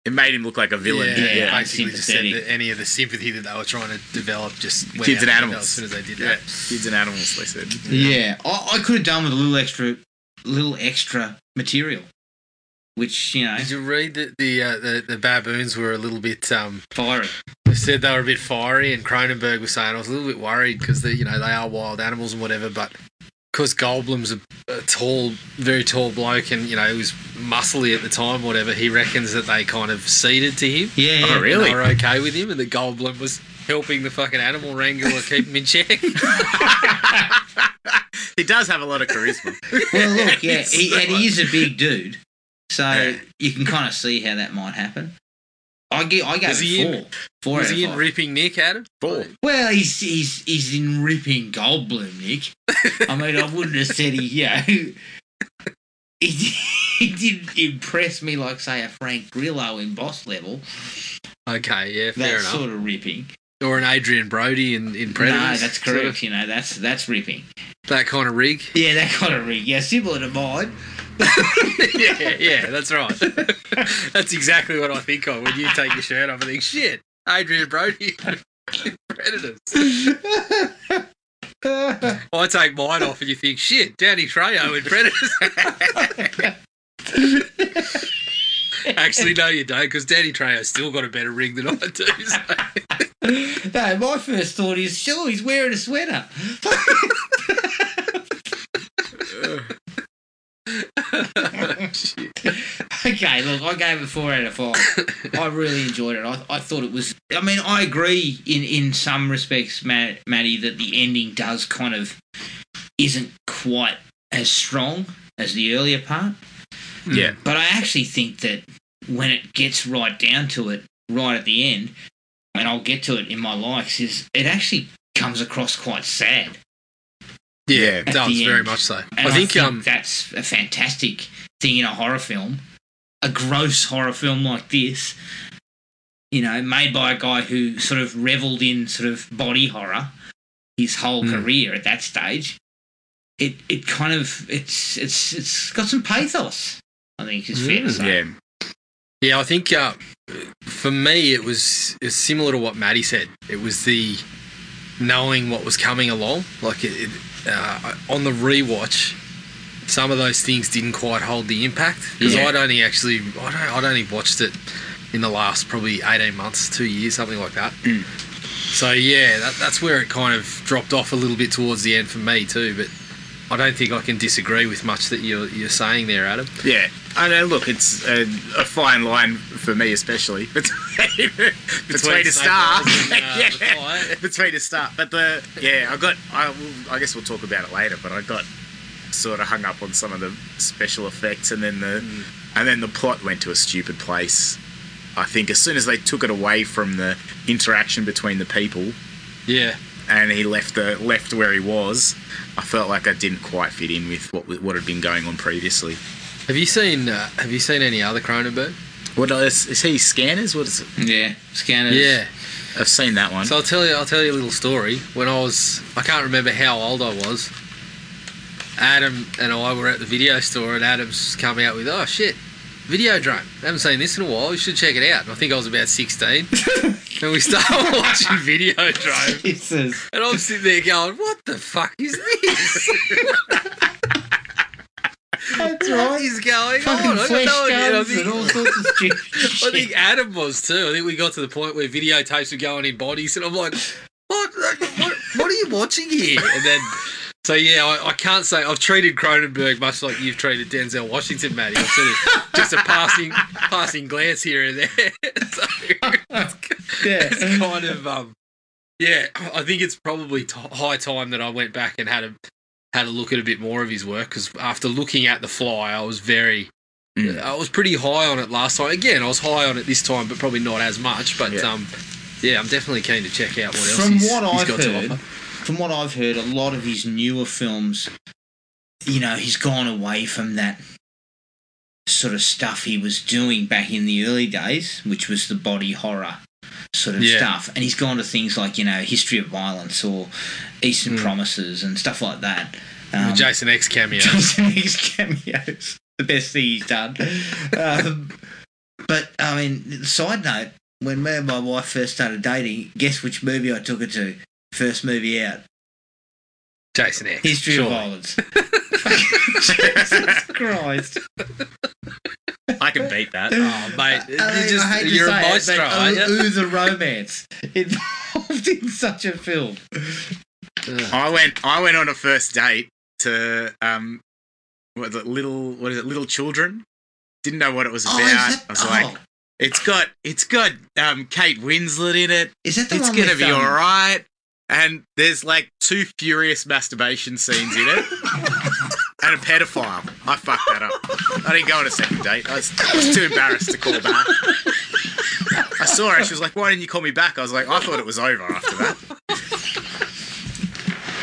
it made him look like a villain. Yeah, Yeah, basically just said that any of the sympathy that they were trying to develop just went Kids out and animals. as soon as they did Yeah, that. kids and animals. They said. Yeah, I, I could have done with a little extra, little extra material, which you know, Did you read that the, uh, the the baboons were a little bit um fiery. they said they were a bit fiery and Cronenberg was saying I was a little bit worried because they you know they are wild animals and whatever but because Goldblum's a, a tall very tall bloke and you know he was muscly at the time whatever he reckons that they kind of ceded to him Yeah, Oh, yeah. really? they were okay with him and that Goldblum was helping the fucking animal wrangler keep him in check he does have a lot of charisma. Well, look, yeah, he, and he is a big dude, so Yeah. you can kind of see how that might happen. I give, I gave Was it he four. in- four was out of he in five. ripping Nick Adam Four. Well, he's he's he's in ripping Goldblum, Nick. I mean, I wouldn't have said he, you know, he, he didn't impress me like say a Frank Grillo in Boss Level. okay yeah That's fair enough sort of ripping. or an Adrien Brody in, in Predators No, that's sort of correct. You know, that's that's ripping. that kind of rig Yeah, that kind of rig. Yeah, similar to mine. yeah, yeah, that's right. that's exactly what I think of when you take your shirt off and think, shit, Adrien Brody, Predators. I take mine off and you think, shit, Danny Trejo in Predators. Actually, no, you don't, because Danny Trejo's still got a better ring than I do. so- no, my first thought is, sure, he's wearing a sweater. okay, look, I gave it four out of five. I really enjoyed it. I, I thought it was. I mean, I agree in in some respects, Matt, Matty, that the ending does kind of isn't quite as strong as the earlier part. Yeah. But I actually think that when it gets right down to it, right at the end, and I'll get to it in my likes, is it actually comes across quite sad. Yeah, Yeah. it does very much so. And I think, um, that's a fantastic thing in a horror film, a gross horror film like this. You know, made by a guy who sort of reveled in sort of body horror his whole Hmm. career at that stage. It it kind of it's it's it's got some pathos. I think is fair to Mm, say. Yeah. Yeah, I think uh, for me it was, it was similar to what Maddie said. It was the knowing what was coming along. Like it, it, uh, on the rewatch, some of those things didn't quite hold the impact because Yeah. I'd only actually I don't, I'd only watched it in the last probably eighteen months, two years, something like that. Mm. So yeah, that, that's where it kind of dropped off a little bit towards the end for me too. But I don't think I can disagree with much that you're you're saying there, Adam. Yeah, I know. Look, it's a, a fine line for me, especially between between, a star, and, uh, the yeah, between a star. But the yeah, I got. I, I guess we'll talk about it later. But I got sort of hung up on some of the special effects, and then the Mm. and then the plot went to a stupid place. I think as soon as they took it away from the interaction between the people, Yeah. and he left the left where he was, I felt like I didn't quite fit in with what what had been going on previously. Have you seen uh, Have you seen any other Cronenberg? What is, is he? Scanners? What is it? Yeah, scanners. Yeah. I've seen that one. So I'll tell you. I'll tell you a little story. When I was, I can't remember how old I was. Adam and I were at the video store, and Adam's come out with, "Oh shit, Videodrome. I haven't seen this in a while. You should check it out." And I think I was about sixteen, and we started watching Videodrome. Jesus. And I'm sitting there going, "What the fuck is this? That's right. is going Fucking on?" I got no idea. I think- and all sorts of stupid I think Adam was too. I think we got to the point where videotapes were going in bodies, and I'm like, what? What, what are you watching here? And then, so yeah, I, I can't say I've treated Cronenberg much like you've treated Denzel Washington, Matty. I've sort of just a passing passing glance here and there. so it's, Yeah. it's kind of um, yeah. I think it's probably t- high time that I went back and had a had a look at a bit more of his work because after looking at The Fly, I was very Mm. I was pretty high on it last time. Again, I was high on it this time, but probably not as much. But Yeah. um, yeah, I'm definitely keen to check out what else From he's, what he's I've got to offer. From what I've heard, a lot of his newer films, you know, he's gone away from that sort of stuff he was doing back in the early days, which was the body horror sort of Yeah. stuff. And he's gone to things like, you know, History of Violence or Eastern Mm. Promises and stuff like that. Um, Jason X cameo. Jason X cameos. The best thing he's done. Um, but, I mean, side note, when me and my wife first started dating, guess which movie I took her to? First movie out. Jason X. History surely. of Violence. Jesus Christ. I can beat that. Oh, mate, I you're, mean, just, I hate to a say it, but the romance involved in such a film. I went. I went on a first date to um, what? Little. What is it? Little children. Didn't know what it was about. Oh, that, I was oh, like, it's got it's got um Kate Winslet in it. is that the It's one gonna with, be um, all right. And there's like two furious masturbation scenes in it, and a pedophile. I fucked that up. I didn't go on a second date. I was, I was too embarrassed to call back. I saw her. She was like, "Why didn't you call me back?" I was like, "I thought it was over after that."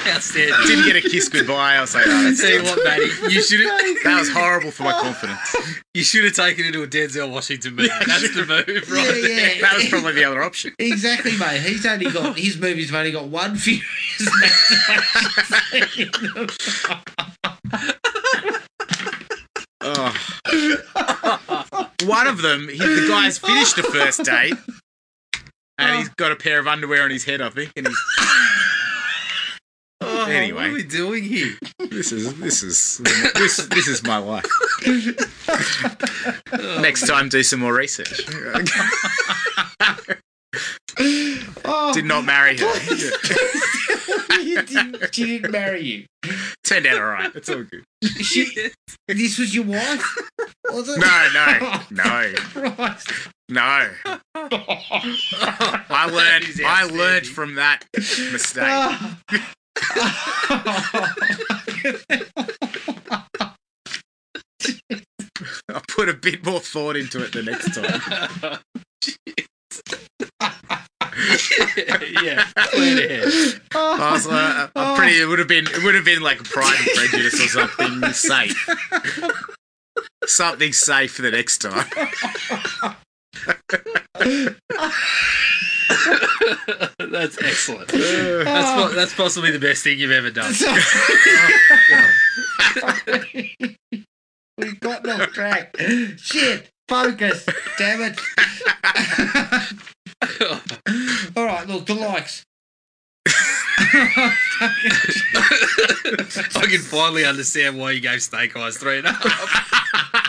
Outstanding. Didn't get a kiss goodbye. I was like, oh, that's Tell you what, Matty, you should have That was horrible for my oh. confidence. you should have taken it to a Denzel Washington movie. That's the move, right Yeah, there. yeah. That was probably the other option. Exactly, mate. He's only got his movies have only got one furious masturbation in them. Oh. One of them, he, the guy's finished the first date, and he's got a pair of underwear on his head, I think. And he's Oh, Anyway. what are we doing here? this is this is this this is my life. Next time, do some more research. Oh, Did not marry her. you didn't, she didn't marry you. Turned out all right. It's all good. She, this was your wife? Was it? No, no, no, Christ. no. I learned. I learned from that mistake. I'll put a bit more thought into it the next time. yeah, clear. I was like, uh, I'm oh. pretty. It would have been. It would have been like Pride and Prejudice or something safe. Something safe for the next time. That's excellent. That's po- that's possibly the best thing you've ever done. we got off track. Shit. Focus. Damn it. All right, look, the likes. I can finally understand why you gave Snake Eyes three and a half.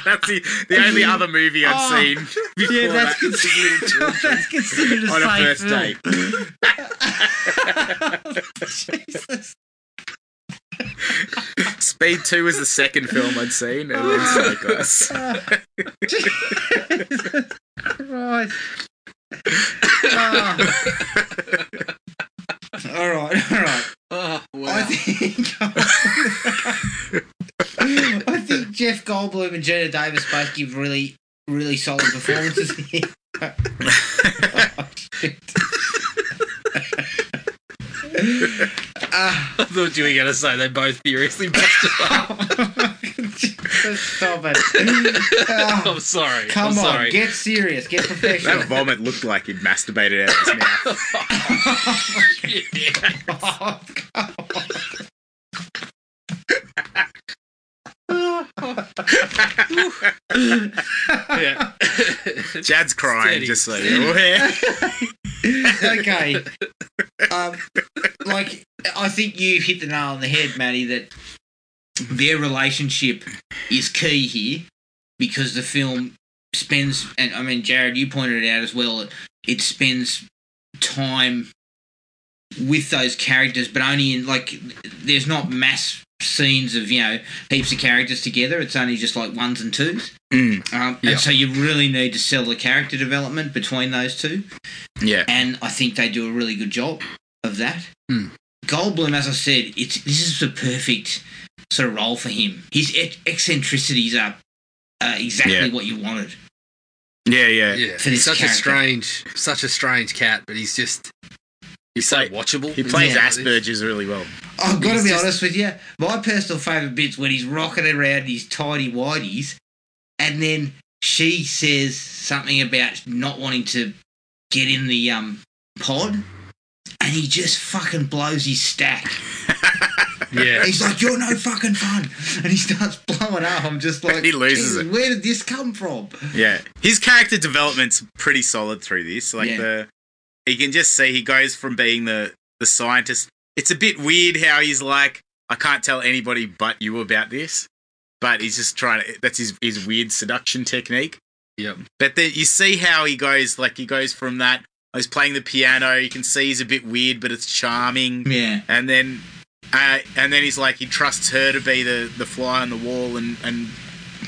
That's the, the only other movie I've Oh, seen before yeah, that's that. was Little Children. That's considered a on a first film. date. Jesus. Speed Two was the second film I'd seen, and then Snake Eyes. Jesus Christ. Ah. all right, all right. Oh, wow. I think Jeff Goldblum and Jenna Davis both give really, really solid performances here. Oh, shit. Ah. I thought you were going to say they both furiously masturbated. Stop it. Ah, I'm sorry. come I'm on, sorry. get serious, get professional. That vomit looked like he'd masturbated out of his mouth. Oh, come yeah. Chad's crying, Steady. just so you're aware. okay. Um, like, I think you hit the nail on the head, Matty, that their relationship is key here because the film spends, and I mean, Jared, you pointed it out as well, it spends time with those characters, but only in, like, there's not mass scenes of, you know, heaps of characters together. It's only just like ones and twos. Mm, Um, Yeah. And so you really need to sell the character development between those two yeah. and I think they do a really good job of that. Hmm. Goldblum, as I said, it's this is the perfect sort of role for him. His ec- eccentricities are uh, exactly Yeah. what you wanted. Yeah, yeah. Yeah, For he's this such a strange, such a strange cat, but he's just he's so watchable. He plays Yeah. Asperger's really well. I've got to be just- honest with you. My personal favourite bit's when he's rocking around his tidy whities, and then she says something about not wanting to get in the um pod, and he just fucking blows his stack. Yeah, He's like, "You're no fucking fun," and he starts blowing up. I'm just like, He loses it. Where did this come from? Yeah, his character development's pretty solid through this. Like Yeah. the, you can just see he goes from being the the scientist. It's a bit weird how he's like, I can't tell anybody but you about this, but he's just trying to. That's his his weird seduction technique. Yeah. But then you see how he goes. Like he goes from that. I was playing the piano. You can see he's a bit weird, but it's charming. Yeah, And then, uh, and then he's like, he trusts her to be the, the fly on the wall and, and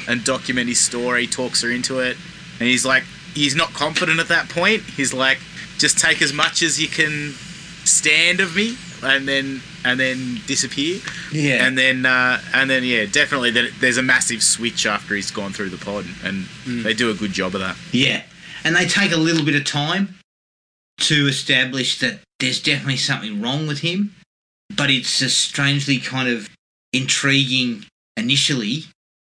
and document his story. Talks her into it, and he's like, he's not confident at that point. He's like, just take as much as you can stand of me, and then and then disappear. yeah, And then uh, and then yeah, definitely there- there's a massive switch after he's gone through the pod, and they do a good job of that. yeah. And they take a little bit of time to establish that there's definitely something wrong with him, but it's a strangely kind of intriguing initially.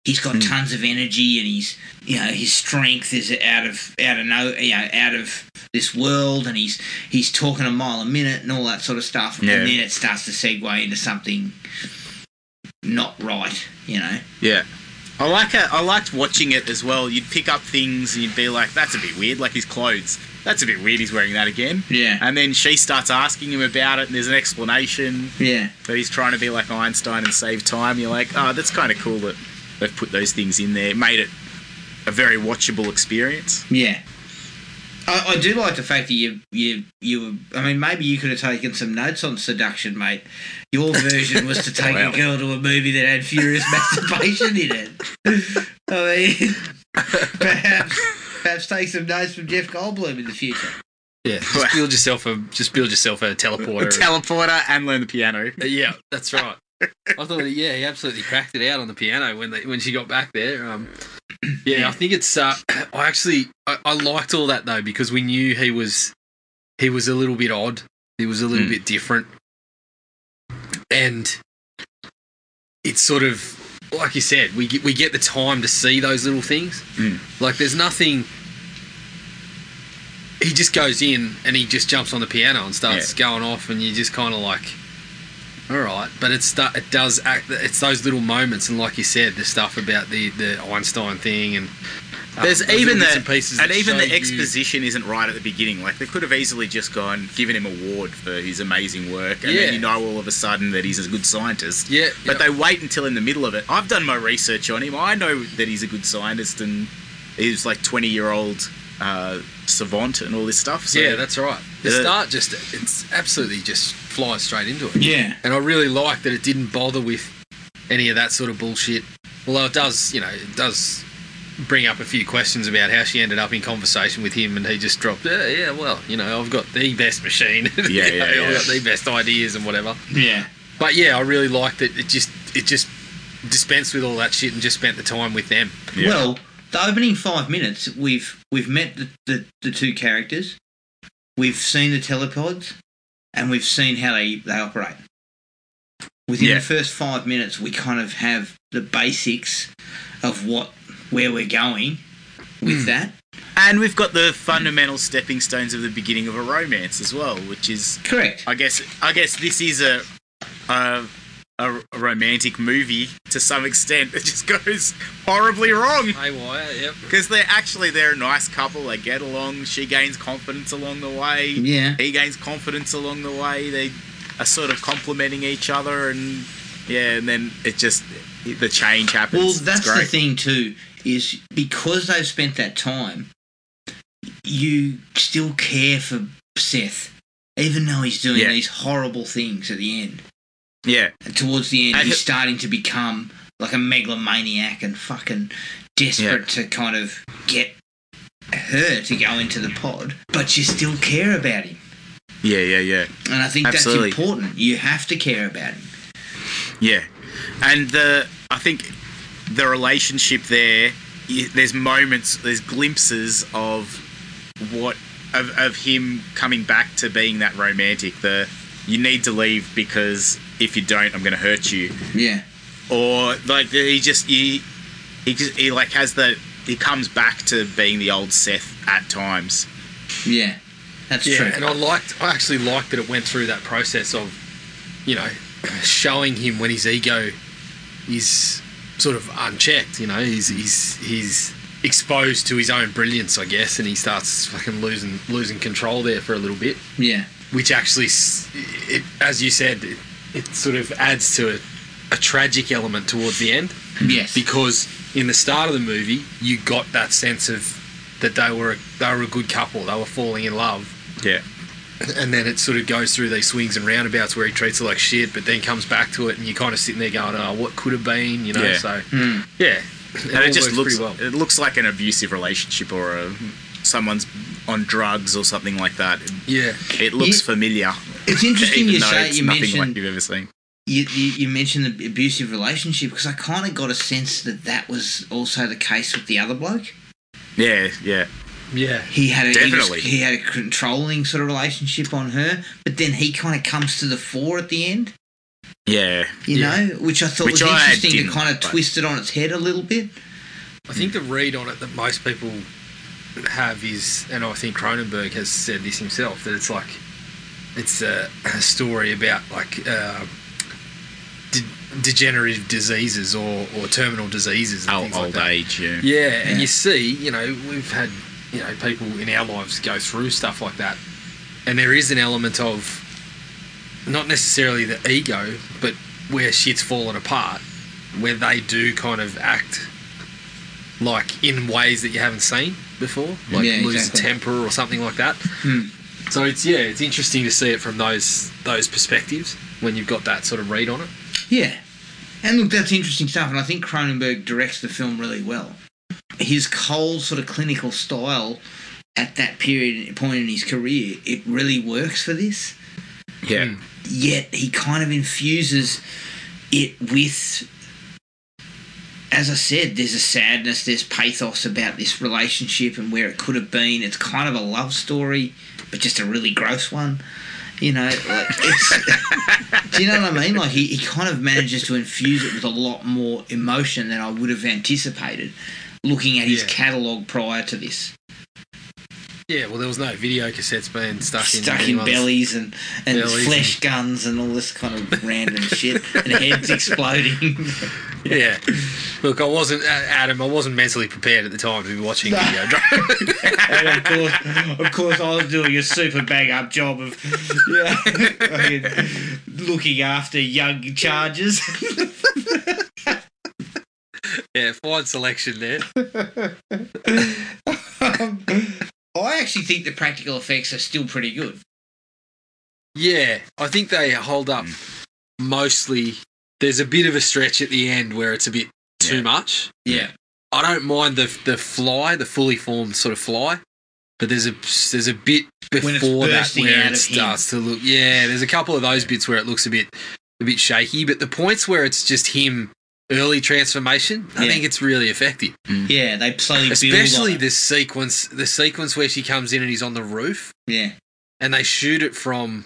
He's got Hmm. tons of energy, and he's you know his strength is out of out of no you know out of this world, and he's he's talking a mile a minute and all that sort of stuff, Yeah. and then it starts to segue into something not right, you know. Yeah. I like it. I liked watching it as well. You'd pick up things and you'd be like, "That's a bit weird." Like his clothes. That's a bit weird. He's wearing that again. Yeah, And then she starts asking him about it, and there's an explanation yeah, that he's trying to be like Einstein and save time. You're like, "Oh, that's kind of cool that they've put those things in there. Made it a very watchable experience." yeah. I, I do like the fact that you you you. I mean, maybe you could have taken some notes on seduction, mate. Your version was to take Wow. a girl to a movie that had furious masturbation in it. I mean, perhaps perhaps take some notes from Jeff Goldblum in the future. yeah. Just build yourself a just build yourself a A teleporter. teleporter and learn the piano. Yeah, that's right. I thought, yeah, he absolutely cracked it out on the piano when they when she got back there. Um, Yeah, I think it's. Uh, I actually I, I liked all that though because we knew he was he was a little bit odd. He was a little Mm. bit different, and it's sort of like you said. We get we get the time to see those little things. Mm. Like there's nothing. He just goes in and he just jumps on the piano and starts going off, and you just kind of like, all right. But it's it does act. It's those little moments, and like you said, the stuff about the the Einstein thing and. um, There's even the and and even the show you- exposition isn't right at the beginning. Like they could have easily just gone given him a award for his amazing work, and Yeah. then you know all of a sudden that he's a good scientist. Yeah, But yeah. they wait until in the middle of it. I've done my research on him. I know that he's a good scientist and he's like 20 year old uh, savant and all this stuff. So yeah, that's right. The Yeah. start just it's absolutely just flies straight into it. Yeah. And I really like that it didn't bother with any of that sort of bullshit. Although it does, you know, it does bring up a few questions about how she ended up in conversation with him and he just dropped, yeah, yeah well, you know, I've got the best machine. Yeah, You know, yeah, yeah. I've got the best ideas and whatever. Yeah. But yeah, I really liked it. It just it just dispensed with all that shit and just spent the time with them. Yeah. Well, the opening five minutes, we've we've met the, the, the two characters, we've seen the telepods, and we've seen how they, they operate. Within Yeah. the first five minutes, we kind of have the basics of what where we're going with hmm. that. And we've got the fundamental stepping stones of the beginning of a romance as well, which is Correct. I guess I guess this is a a, a, a romantic movie to some extent. It just goes horribly wrong Haywire, yep. because they're actually they're a nice couple. They get along. She gains confidence along the way. Yeah. He gains confidence along the way. They are sort of complimenting each other, and yeah, and then it just the change happens. Well, It's that's the thing too. Is because they've spent that time, you still care for Seth, even though he's doing Yeah. these horrible things at the end. Yeah, And towards the end, And he's he- starting to become like a megalomaniac and fucking desperate to kind of get her to go into the pod, but you still care about him. yeah, yeah, yeah. And I think Absolutely. that's important. You have to care about him. Yeah, and the I think the relationship there. There's moments, there's glimpses of what of, of him coming back to being that romantic. The you need to leave because if you don't, I'm going to hurt you. Yeah. Or like he just he he just he like has the he comes back to being the old Seth at times. Yeah. That's Yeah, true. and I liked, I actually liked that it went through that process of, you know, showing him when his ego is sort of unchecked. You know, he's he's he's exposed to his own brilliance, I guess, and he starts fucking losing losing control there for a little bit, yeah. which actually, it, as you said, it, it sort of adds to a, a tragic element towards the end Yes. because in the start of the movie you got that sense of that they were a, they were a good couple, they were falling in love Yeah, and then it sort of goes through these swings and roundabouts where he treats her like shit, but then comes back to it, and you're kind of sitting there going, "Oh, what could have been?" You know. Yeah. So Hmm. yeah, and it just looks pretty well. it looks like an abusive relationship or a someone's on drugs or something like that. Yeah, It looks You- familiar. It's interesting you say it's you nothing mentioned like you've ever seen. you, you, you mentioned the abusive relationship because I kind of got a sense that that was also the case with the other bloke. Yeah, yeah, yeah, He had a, he, was- he had a controlling sort of relationship on her, but then he kind of comes to the fore at the end. yeah. You Yeah. know, which I thought Which was I interesting to kind of but- twist it on its head a little bit. I think the read on it that most people have is, and I think Cronenberg has said this himself, that it's like it's a, a story about like uh, de- degenerative diseases or, or terminal diseases and Old, things like that. age. Yeah. Yeah, and you see, you know, we've had, you know, people in our lives go through stuff like that. And there is an element of not necessarily the ego, but where shit's fallen apart, where they do kind of act like in ways that you haven't seen before, like Yeah, lose exactly. temper or something like that. Hmm. So it's yeah, it's interesting to see it from those those perspectives when you've got that sort of read on it. Yeah. And look, that's interesting stuff, and I think Cronenberg directs the film really well. His cold, sort of clinical style at that period point in his career, it really works for this. Yeah. Mm. Yet he kind of infuses it with as I said, there's a sadness, there's pathos about this relationship and where it could have been. It's kind of a love story, but just a really gross one. You know, like it's. do you know what I mean? Like he, he kind of manages to infuse it with a lot more emotion than I would have anticipated, looking at his Yeah. catalogue prior to this. Yeah, well, there was no video cassettes being stuck in Stuck in anyone's- bellies and, and bellies flesh guns and all this kind of random shit and heads exploding. Yeah. Look, I wasn't uh, Adam. I wasn't mentally prepared at the time to be watching No. And of course, of course, I was doing a super bang up job of yeah, looking after young charges. yeah, fine selection there. um, I actually think the practical effects are still pretty good. Yeah, I think they hold up hmm. mostly. There's a bit of a stretch at the end where it's a bit too Yeah. much. Yeah, I don't mind the the fly, the fully formed sort of fly, but there's a there's a bit before that where it of him. starts to look. Yeah, there's a couple of those bits where it looks a bit a bit shaky, but the points where it's just him early transformation, I Yeah. think it's really effective. yeah, they slowly Especially build. this sequence, the sequence where she comes in and he's on the roof, yeah, and they shoot it from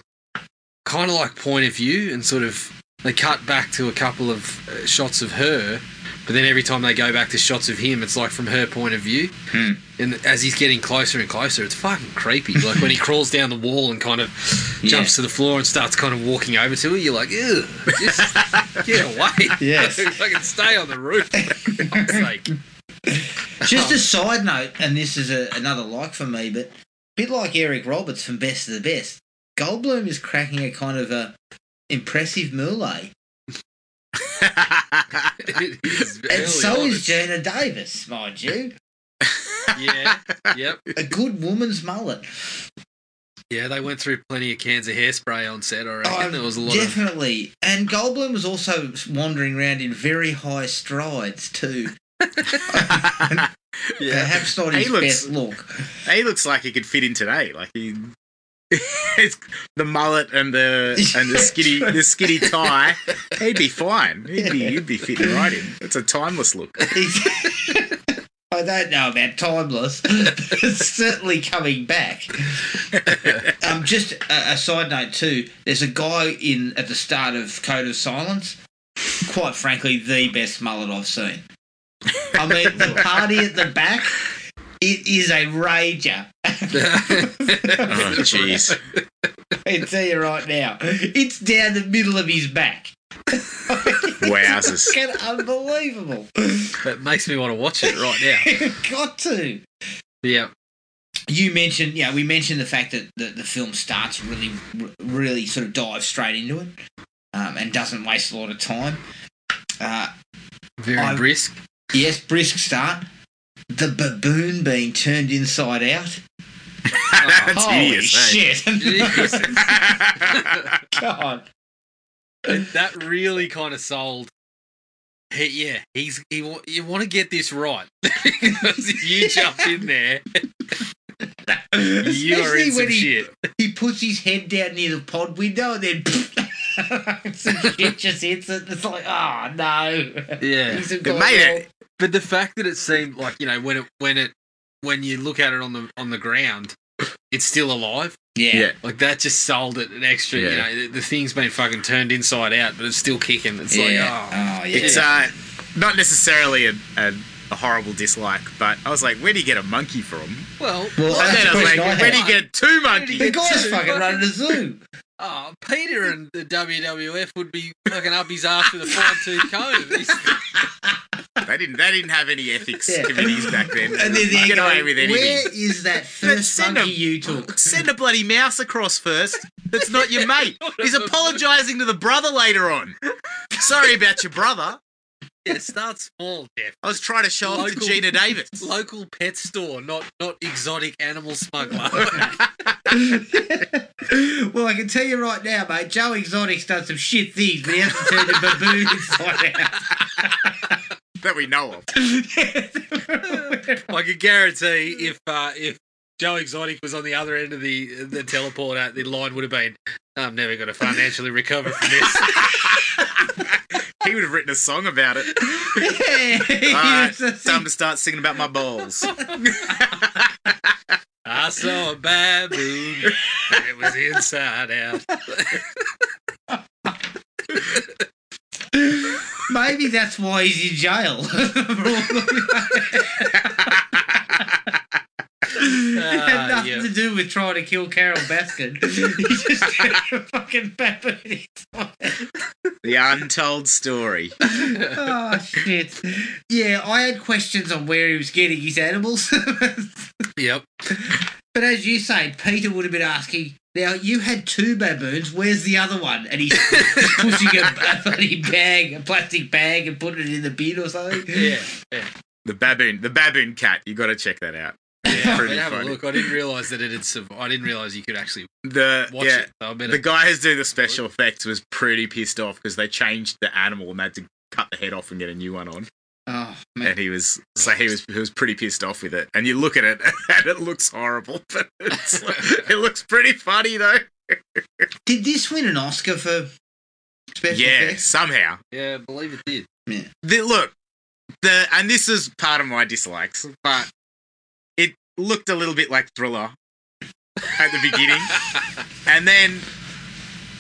kind of like point of view and sort of they cut back to a couple of uh, shots of her but then every time they go back to shots of him it's like from her point of view Hmm. and as he's getting closer and closer it's fucking creepy like when he crawls down the wall and kind of jumps to the floor and starts kind of walking over to her you're like Ew, just get away Yes. I can stay on the roof for God's sake. Just a side note, and this is a, another like for me, but a bit like Eric Roberts from Best of the Best, Goldblum is cracking a kind of a impressive mullet, It is and so on, is Geena Davis, mind you, yeah yep a good woman's mullet. Yeah, they went through plenty of cans of hairspray on set. I reckon Oh, there was a lot of. definitely, and Goldblum was also wandering around in very high strides too. Perhaps not He his looks- best look. he looks like he could fit in today. Like he, the mullet and the and the skinny the skinny tie. He'd be fine. He'd be he'd be fitting right in. It's a timeless look. I don't know about timeless, it's certainly coming back. Um, just a, a side note too. There's a guy in at the start of Code of Silence. Quite frankly, the best mullet I've seen. I mean, the party at the back. It is a rager. Oh jeez. I tell you right now, it's down the middle of his back. Wowzers. Fucking unbelievable. That makes me want to watch it right now. Got to. Yeah. you mentioned, yeah, we mentioned the fact that the, the film starts really, really sort of dives straight into it um, and doesn't waste a lot of time. Uh, Very I- brisk. yes, brisk start. The baboon being turned inside out. That's Holy hideous. eh? shit! God. that really kind of sold. He, yeah, he's he. You want to get this right because you jump in there, you are Especially in some when he, shit. he puts his head down near the pod window and then some shit just hits it. It's like, oh no. Yeah. Things have It gone made it. But the fact that it seemed like you know when it when it when you look at it on the on the ground, it's still alive. Yeah. Yeah. Like that just sold it an extra. You know, the, the thing's been fucking turned inside out, but it's still kicking. It's like, oh, oh, yeah. It's uh, not necessarily a, a, a horrible dislike, but I was like, where do you get a monkey from? well, Well, And then I was like, question where do you get two monkeys? The guy's Two fucking running a zoo. Oh, PETA and the WWF would be fucking up his ass with a fine tooth comb. They didn't. They didn't have any ethics Yeah. committees back then. And then they're get away with anything. Where is that first Send monkey him. you took? Send a bloody mouse across first. That's not your mate. He's apologising to the brother later on. Sorry about your brother. Yeah, start small, Jeff. I was trying to show off to Geena Davis. Local pet store, not not exotic animal smuggler. well, I can tell you right now, mate. Joe Exotic's done some shit things, but he hasn't turned a baboon inside that we know of. out. I can guarantee if uh, if Joe Exotic was on the other end of the the teleporter, the line would have been, "I'm never going to financially recover from this." He would have written a song about it. Yeah, All right, time to start singing about my balls. I saw a baboon and it was inside out. Maybe that's why he's in jail. It had Ah, nothing yeah. to do with trying to kill Carole Baskin. he just had a fucking baboon inside. the untold story. Oh shit! Yeah, I had questions on where he was getting his animals, Yep. but as you say, Peter would have been asking. Now you had two baboons. Where's the other one? And he's pushing a, a bloody bag, a plastic bag, and putting it in the bin or something. Yeah. The baboon, the baboon cat. You got to check that out. Yeah, Pretty but have a look. I didn't realize that it had. survived. I didn't realize you could actually The watch yeah, it. So the guy who's doing the special effects was pretty pissed off because they changed the animal and they had to cut the head off and get a new one on. Oh man! And he was so he was he was pretty pissed off with it. And you look at it and it looks horrible, but it's, it looks pretty funny though. Did this win an Oscar for special Yeah, effects? somehow. yeah, I believe it did. The, look, the and this is part of my dislikes, but it looked a little bit like Thriller at the beginning, and then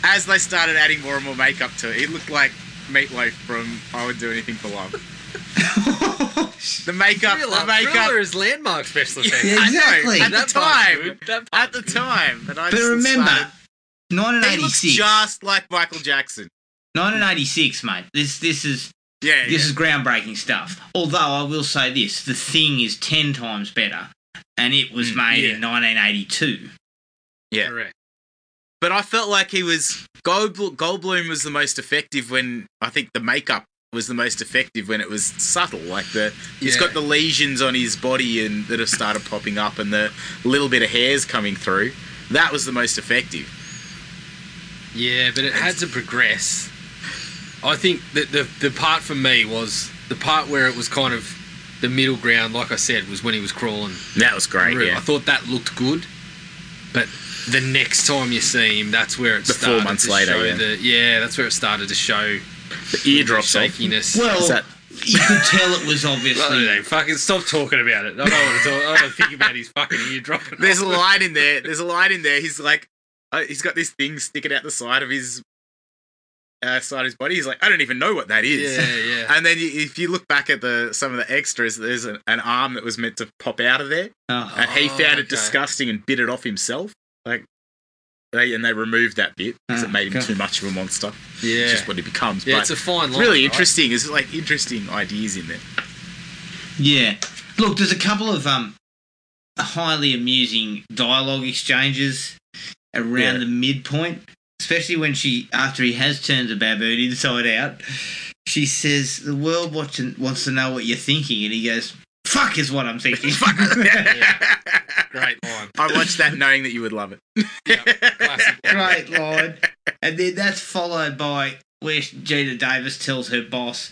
as they started adding more and more makeup to it, it looked like Meatloaf from I Would Do Anything for Love. The makeup, Thriller, the makeup. Thriller is landmark special effects. Yeah, I know, exactly. at the That part's time, good. That at the time, but I But remember, started- he looks 1986. just like Michael Jackson. 1986, mate. This this is Yeah, this is groundbreaking stuff. Although I will say this, the thing is ten times better, and it was Mm, made yeah. in 1982. yeah. Correct. But I felt like he was Gold, Goldblum was the most effective when I think the makeup was the most effective when it was subtle. Like the he's Yeah. got the lesions on his body and that have started popping up and the little bit of hairs coming through. That was the most effective. Yeah, but it had to progress. I think that the the part for me was the part where it was kind of the middle ground. Like I said, was when he was crawling. That was great. through. I thought that looked good, but the next time you see him, that's where it The four months to later, show yeah. the yeah, that's where it started to show The eardrops the off. shakiness. Well, Is that- you could tell it was Well, obviously. no, fucking stop talking about it. I don't want to talk. I don't want to think about his fucking ear dropping. There's a line in there. There's a line in there. He's like, uh, he's got this thing sticking out the side of his uh, side of his body. He's like, I don't even know what that is. Yeah, yeah. And then you, if you look back at the some of the extras, there's an, an arm that was meant to pop out of there, Oh. and he Oh, found it disgusting and bit it off himself. Like they and they removed that bit because Oh, it made him God. too much of a monster. yeah. It's just what he becomes. yeah, but it's a fine line. really right? interesting. There's like interesting ideas in there. Yeah. Look, there's a couple of um highly amusing dialogue exchanges around Yeah. the midpoint, especially when she after he has turned the baboon inside out. She says, "The world watching wants to know what you're thinking," and he goes, "Fuck is what I'm thinking." Great line. I watched that knowing that you would love it. Classic line. Great line. And then that's followed by where Geena Davis tells her boss,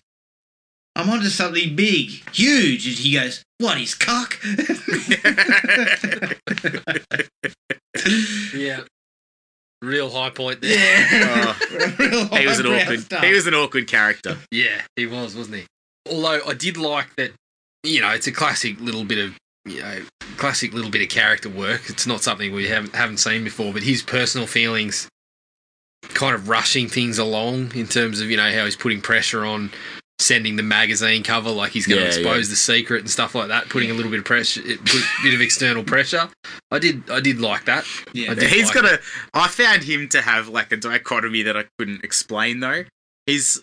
I'm onto something big, huge. And he goes, What is cock? Yeah. Real high point there. yeah. Uh, Real he was an awkward. stuff. He was an awkward character. Yeah, he was, wasn't he? Although I did like that, you know, it's a classic little bit of, you know, classic little bit of character work. It's not something we haven't haven't seen before, but his personal feelings, kind of rushing things along in terms of you know how he's putting pressure on sending the magazine cover, like he's going to Yeah, expose the secret and stuff like that, putting a little bit of pressure, a bit of external pressure. I did, I did like that. Yeah. Did He's like got a. I found him to have like a dichotomy that I couldn't explain though. He's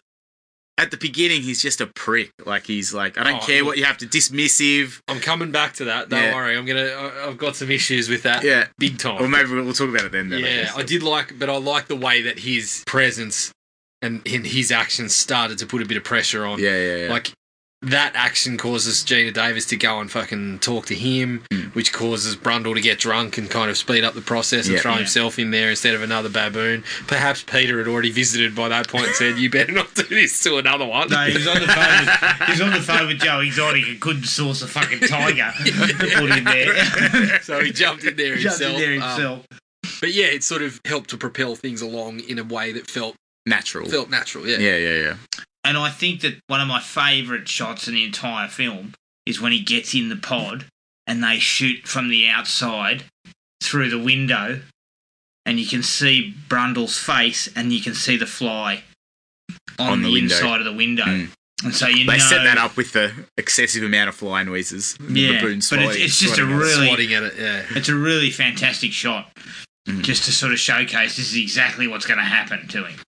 at the beginning. He's just a prick. Like he's like, I don't Oh, care look. what you have to dismissive. I'm coming back to that. Don't Yeah. worry. I'm gonna. I- I've got some issues with that. Yeah. big time. Or maybe we'll talk about it then. then Yeah, guess. I did like, but I like the way that his presence and in his actions started to put a bit of pressure on. Yeah, yeah, yeah. Like that action causes Geena Davis to go and fucking talk to him, Mm. which causes Brundle to get drunk and kind of speed up the process and Yeah. throw Yeah. himself in there instead of another baboon. Perhaps Peter had already visited by that point and said, "You better not do this to another one." No, he was on the phone. With, he was on the phone with Joe Exotic and couldn't source a fucking tiger to put in there. so he jumped in there Jumped himself. in there Um, himself. but yeah, it sort of helped to propel things along in a way that felt natural. felt natural. Yeah. Yeah, yeah, yeah. and I think that one of my favourite shots in the entire film is when he gets in the pod and they shoot from the outside through the window, and you can see Brundle's face and you can see the fly on, On the, the inside of the window. Mm. And so you know. They know set that up with the excessive amount of fly noises. Yeah, the but it's, it's just a really at it, yeah. it's a really fantastic shot, Mm. just to sort of showcase this is exactly what's going to happen to him.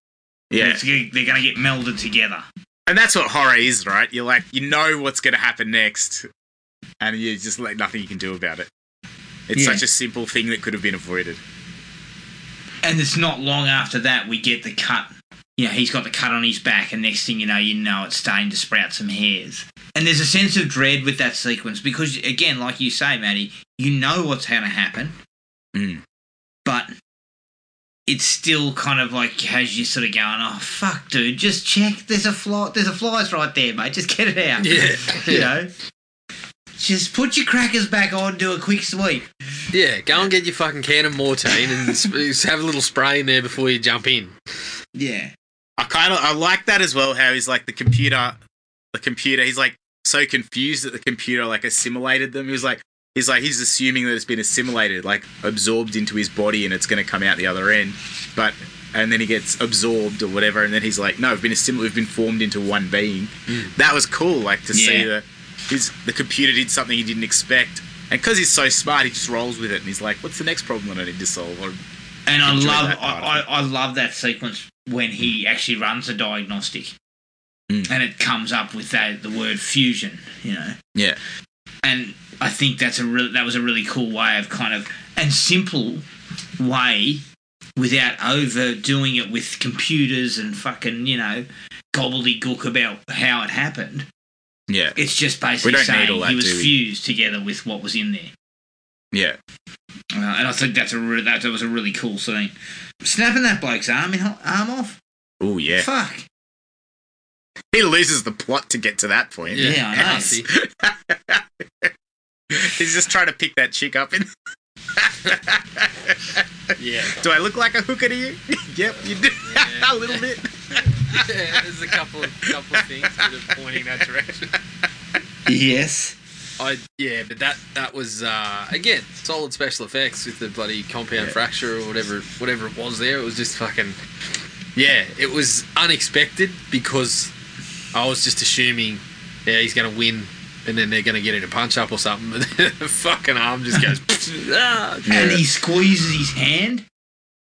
Yeah. It's they're going to get melded together. And that's what horror is, right? You're like, you know what's going to happen next, and you just like nothing you can do about it. It's Yeah. such a simple thing that could have been avoided. And it's not long after that we get the cut. You know, he's got the cut on his back, and next thing you know, you know it's starting to sprout some hairs. And there's a sense of dread with that sequence because, again, like you say, Maddie, you know what's going to happen, Mm. but it's still kind of like has you sort of going, "Oh fuck, dude, just check. There's a fly. There's a flies right there, mate. Just get it out." Yeah. you yeah. know. Just put your crackers back on, do a quick sweep. Yeah, go and get your fucking can of Mortein and s- have a little spray in there before you jump in. Yeah. I kind of I like that as well. How he's like the computer, the computer. He's like so confused that the computer like assimilated them. He was like he's like he's assuming that it's been assimilated, like absorbed into his body, and it's going to come out the other end. But and then he gets absorbed or whatever, and then he's like, no, we've been assimilated, we've been formed into one being. That was cool, like to see Yeah. the his the computer did something he didn't expect. And because he's so smart, he just rolls with it, and he's like, "What's the next problem that I need to solve?" Or, And I love I, I. I love that sequence when he actually runs a diagnostic. Mm. And it comes up with that the word fusion, you know. yeah, And I think that's a real that was a really cool way of kind of and simple way without overdoing it with computers and fucking, you know, gobbledygook about how it happened. yeah, It's just basically saying he was fused together with what was in there. yeah. Uh, and I think that's a re- that was a really cool scene. Snapping that bloke's arm in, arm off. Oh yeah. Fuck. He loses the plot to get to that point. Yeah, I know. Nasty. He's just trying to pick that chick up. In- Yeah. do I look like a hooker to you? yep, you do. Yeah. a little bit. yeah, there's a couple of couple of things that are pointing that direction. Yes. I yeah, but that that was uh, again solid special effects with the bloody compound Yeah. fracture or whatever whatever it was there. It was just fucking yeah. It was unexpected because I was just assuming yeah he's gonna win and then they're gonna get in a punch up or something. But the fucking arm just goes ah. And he squeezes his hand,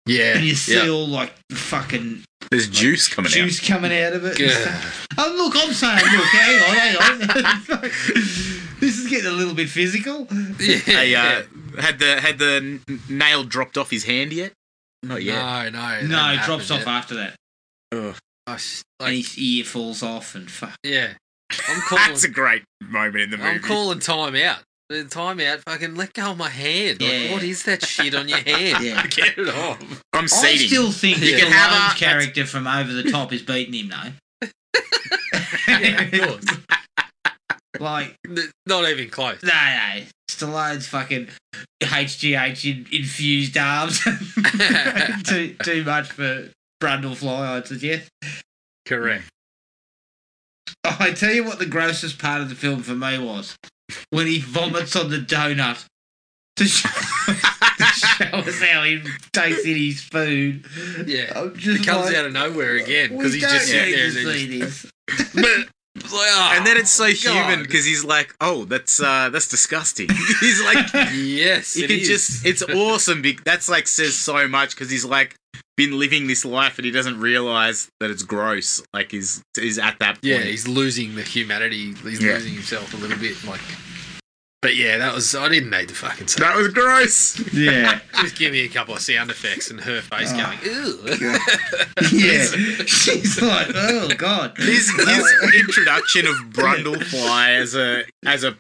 yeah and you see yeah. all like the fucking There's juice coming juice coming out of it. Yeah. stuff. Oh, look, I'm saying, look, hang on, hang on. this is getting a little bit physical. yeah. Hey, uh, had the had the nail dropped off his hand yet? Not yet. No, no, it No, it drops off happened after that. Ugh. Yet. I s- and his ear falls off, and fuck. yeah, I'm calling. That's a great moment in the movie. I'm calling time out. The time out. Fucking let go of my hand. Like, Yeah. what is that shit on your hand? Yeah. Get it off. I'm I still think You that can have Stallone's a- character from Over the Top is beating him, though. Yeah, of course. like, Not even close. no, no. Stallone's fucking HGH infused arms. too, too much for Brundle Fly, I'd suggest. Correct. Oh, I tell you what, the grossest part of the film for me was when he vomits on the donut to show, to show us how he takes in his food. Yeah. It comes like, out of nowhere again because he's just sitting there. And, just- this. But- It's like, oh, and then it's so God. human because he's like, "Oh, that's uh, that's disgusting." he's like, yes, you it can is. just it's awesome be- that's like says so much because he's like been living this life and he doesn't realize that it's gross like he's he's at that point yeah, he's losing the humanity. He's Yeah. losing himself a little bit. Like, but yeah, that was. I didn't need to fucking say. that was gross Yeah. Just give me a couple of sound effects and her face Oh. going. Ew. Yeah. She's like, oh, God. his his introduction of Brundlefly as a as a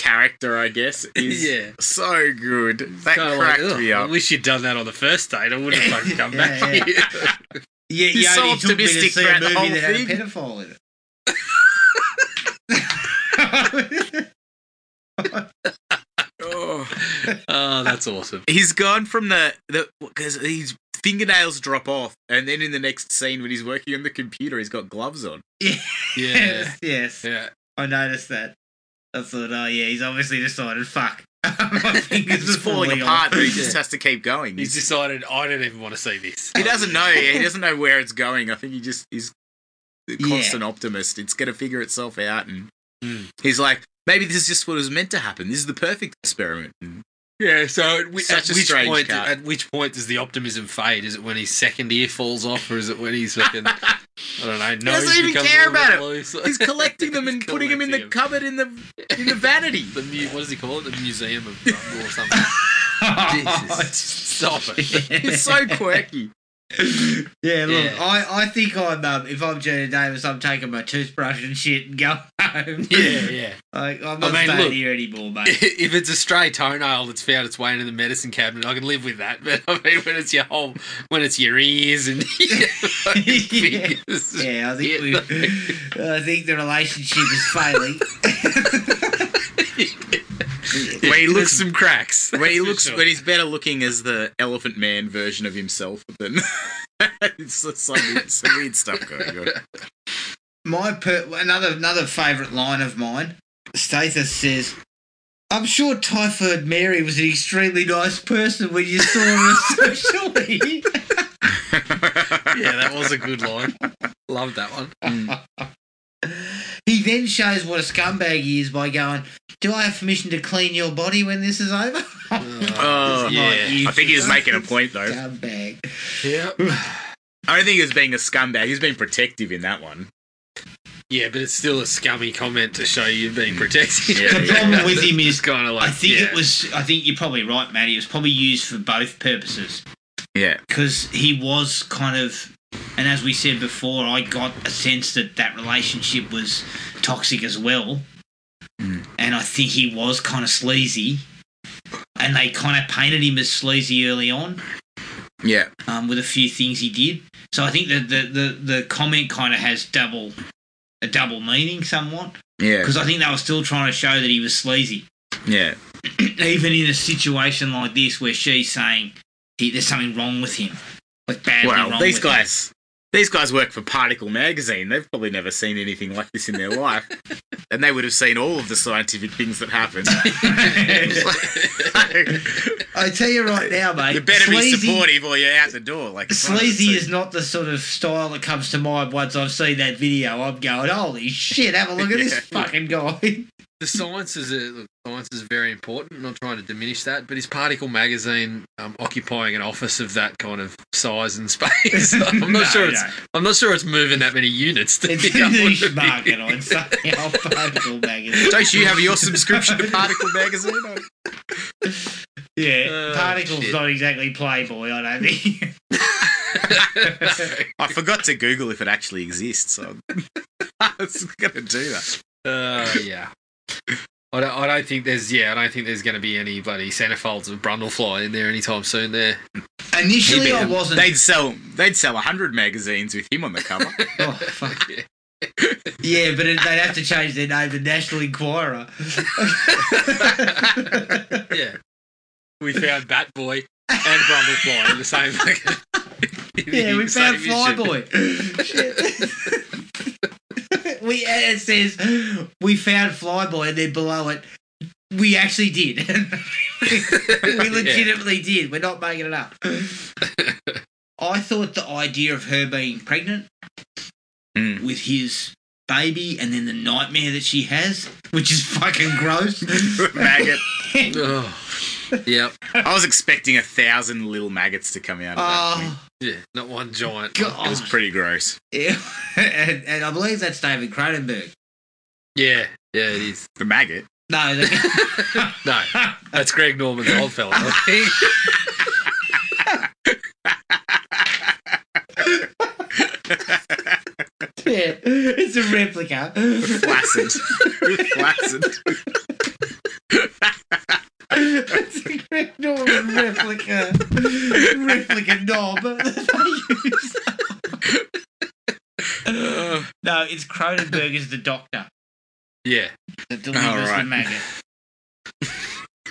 character I guess is Yeah. so good that Kinda cracked like, me up. I wish you'd done that on the first date. I would have fucking come Yeah, back yeah. here. Yeah, He's yeah, so he took me to optimistic see a the movie whole that had a thing. pedophile in it. oh. oh, that's awesome. he's gone from the the because he's fingernails drop off, and then in the next scene when he's working on the computer, he's got gloves on. Yeah. Yes, yes. Yeah. I noticed that. I thought, oh yeah, he's obviously decided, fuck. My fingers are falling falling apart, off. but he just has to keep going. He's He's- decided I don't even want to see this. he doesn't know. He doesn't know where it's going. I think he just is a constant optimist. It's going to figure itself out, and Hmm. he's like, maybe this is just what was meant to happen. This is the perfect experiment. And Yeah, so at, whi- at which point cut. at which point does the optimism fade? Is it when his second ear falls off, or is it when he's fucking I don't know, nose doesn't even care about it. loose? he's collecting them and putting them in the cupboard in the in the vanity. the mu- what does he call it? The Museum of Brundle or something. Jesus, stop it! It's so quirky. Yeah, look, Yeah. I, I think I'm um, if I'm Jenna Davis, I'm taking my toothbrush and shit and going home. Yeah, yeah. Like I'm I not mean, staying look- here anymore, mate. if it's a stray toenail that's found its way into the medicine cabinet, I can live with that. But I mean, when it's your whole, when it's your ears and your Yeah. fingers, Yeah, I think we, I think the relationship is failing. When he looks some cracks. when he looks sure. when he's better looking as the Elephant Man version of himself than it's, it's some, some weird stuff going on. My per- another another favourite line of mine. Stathis says, "I'm sure Typhoid Mary was an extremely nice person when you saw her socially." yeah, that was a good line. Loved that one. Mm. He then shows what a scumbag he is by going, "Do I have permission to clean your body when this is over?" Oh, yeah. like, I think he was making a point though. Scumbag. Yeah, I don't think he was being a scumbag. He was being protective in that one. yeah, but it's still a scummy comment to show you being mm. protective. Yeah, The problem with him is, kind of like I think yeah. it was. I think you're probably right, Matty. It was probably used for both purposes. Yeah, because he was kind of and as we said before i got a sense that that relationship was toxic as well. Mm. and i think he was kind of sleazy. And they kind of painted him as sleazy early on. Yeah, um, with a few things he did. So i think that the, the, the comment kind of has double a double meaning somewhat. Yeah, because i think they were still trying to show that he was sleazy. Yeah. even in a situation like this where she's saying he, there's something wrong with him like badly Well, wrong these with him. guys, these guys work for Particle Magazine. They've probably never seen anything like this in their life, and they would have seen all of the scientific things that happen. I tell you right now, mate. you better be supportive, or you're out the door. Like it's one of the Sleazy is not the sort of style that comes to mind once I've seen that video. I'm going, holy shit! Have a look at this fucking guy. The science is a, look, science is very important. I'm not trying to diminish that, but is Particle Magazine um, occupying an office of that kind of size and space? I'm not No, sure. It's no. I'm not sure it's moving that many units. To It's be a able niche market, I'd say. Particle magazine. Don't you have your subscription to Particle Magazine? Yeah, Oh, Particle's shit. not exactly Playboy, I don't think. I forgot to Google if it actually exists. So I was going to do that. Uh, yeah. I don't, I don't think there's yeah I don't think there's going to be any bloody centerfolds of Brundlefly in there anytime soon. There, Initially, I wasn't. They'd sell. They'd sell hundred magazines with him on the cover. Oh, fuck. Yeah, yeah, but it, they'd have to change their name to National Enquirer. yeah. We found Batboy and Brundlefly in the same. Yeah, we found. Flyboy. Shit. we it says we found Flyboy, and then below it, we actually did. we legitimately did. We're not making it up. I thought the idea of her being pregnant Mm. with his baby, and then the nightmare that she has, which is fucking gross. Maggot. Oh, yep. I was expecting a thousand little maggots to come out of that. Oh, Yeah, not one giant. God. It was pretty gross. yeah. and, and I believe that's David Cronenberg. Yeah, yeah, it is. The maggot. No, that- No, that's Greg Norman's old fella. I think. Yeah, it's a replica. Flaccid. Flaccid. It's a Greg Norman replica. replica knob that they use. No, it's Cronenberg as the doctor Yeah, that delivers the Alright. maggot.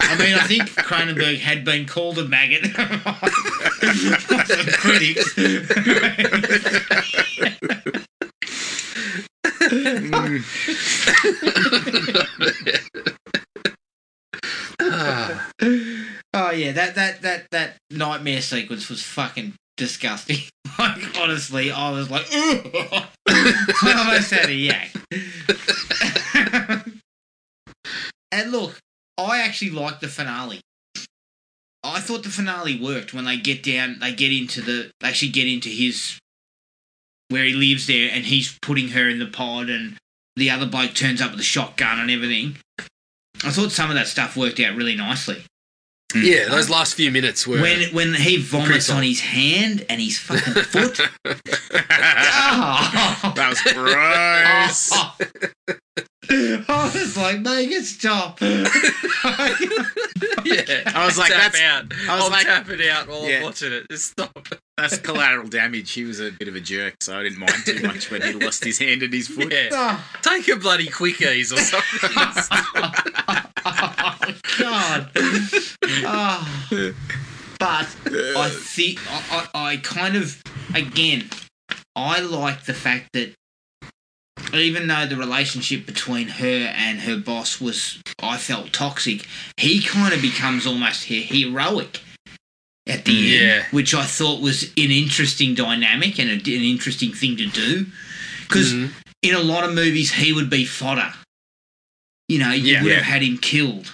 I mean, I think Cronenberg had been called a maggot by some critics. Ah, oh yeah, that that that that nightmare sequence was fucking disgusting. like honestly, I was like, I almost had a yak. and look, I actually liked the finale. I thought the finale worked when they get down, they get into the, they actually get into his, where he lives there, and he's putting her in the pod, and the other bloke turns up with a shotgun and everything. I thought some of that stuff worked out really nicely. Hmm. yeah, those last few minutes were. When when he vomits on his hand and his fucking foot. oh. That was gross. I was like, make it stop. yeah, I was like, tap that's- out. I was I'll like- tap it out while Yeah. I'm watching it. Just stop. That's collateral damage. He was a bit of a jerk, so I didn't mind too much when he lost his hand and his foot. Yeah. oh, Take a bloody quickies or something. Oh, God. But I think I, I, I kind of again I like the fact that even though the relationship between her and her boss was I felt toxic, he kind of becomes almost he- heroic at the Yeah. end, which I thought was an interesting dynamic and a, an interesting thing to do. Because Mhm. in a lot of movies, he would be fodder. You know, you Yeah. would Yeah. have had him killed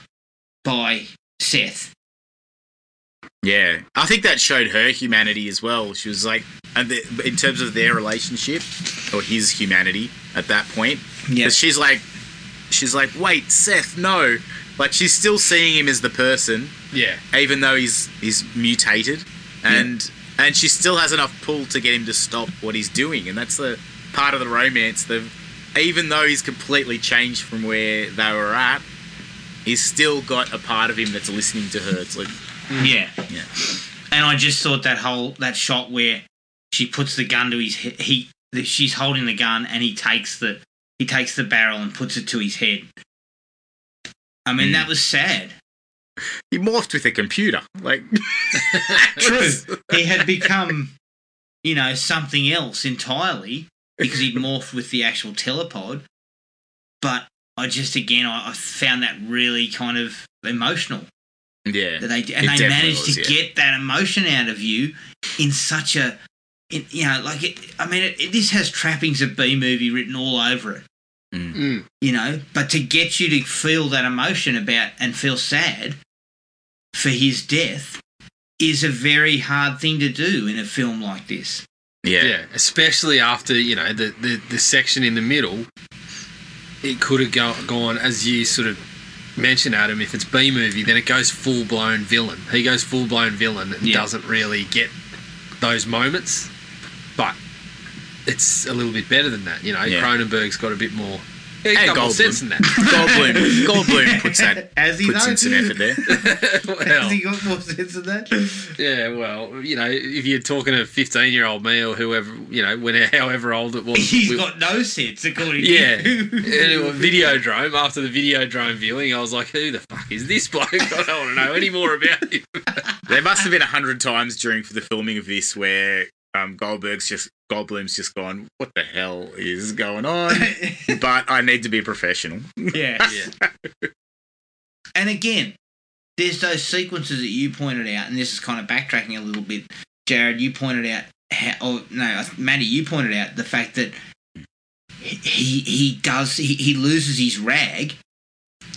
by Seth. Yeah, I think that showed her humanity as well. She was like, and the, in terms of their relationship or his humanity at that point, yeah, she's like, she's like, wait, Seth, no. Like she's still seeing him as the person, yeah. even though he's he's mutated, and and she still has enough pull to get him to stop what he's doing, and that's the part of the romance. The even though he's completely changed from where they were at, he's still got a part of him that's listening to her. It's like, Yeah. Yeah. And I just thought that whole that shot where she puts the gun to his he that she's holding the gun and he takes the he takes the barrel and puts it to his head. I mean, Mm. that was sad. he morphed with a computer. Like, True. he had become, you know, something else entirely because he'd morphed with the actual telepod. But I just again I, I found that really kind of emotional. Yeah, that they It and they managed was, to yeah. get that emotion out of you in such a in, you know like it i mean it, it, this has trappings of b movie written all over it Mm. you know but to get you to feel that emotion about and feel sad for his death is a very hard thing to do in a film like this yeah, Yeah, especially after you know the, the, the section in the middle. It could have go, gone as you sort of mentioned, Adam. If it's B movie, then it goes full blown villain. He goes full blown villain and Yeah. doesn't really get those moments. But it's a little bit better than that. You know, Yeah. Cronenberg's got a bit more. Yeah, And a couple of Goldblum. sense in that. Goldblum, Goldblum puts that has he puts though? in some effort there. has he got more sense than that yeah, well, you know, if you're talking to a 15 year old me or whoever, you know, when however old it was, he's we- got no sense according Yeah. to you Anyway, Videodrome, after the video Videodrome viewing, I was like, who the fuck is this bloke? I don't want to know any more about him. There must have been a hundred times during the filming of this where um, Goldberg's just Goldblum's just gone, "What the hell is going on?" but I need to be professional. yeah Yeah. And again, there's those sequences that you pointed out, and this is kind of backtracking a little bit. Jared, you pointed out, how, or no, Maddie, you pointed out the fact that he he, he does he, he loses his rag,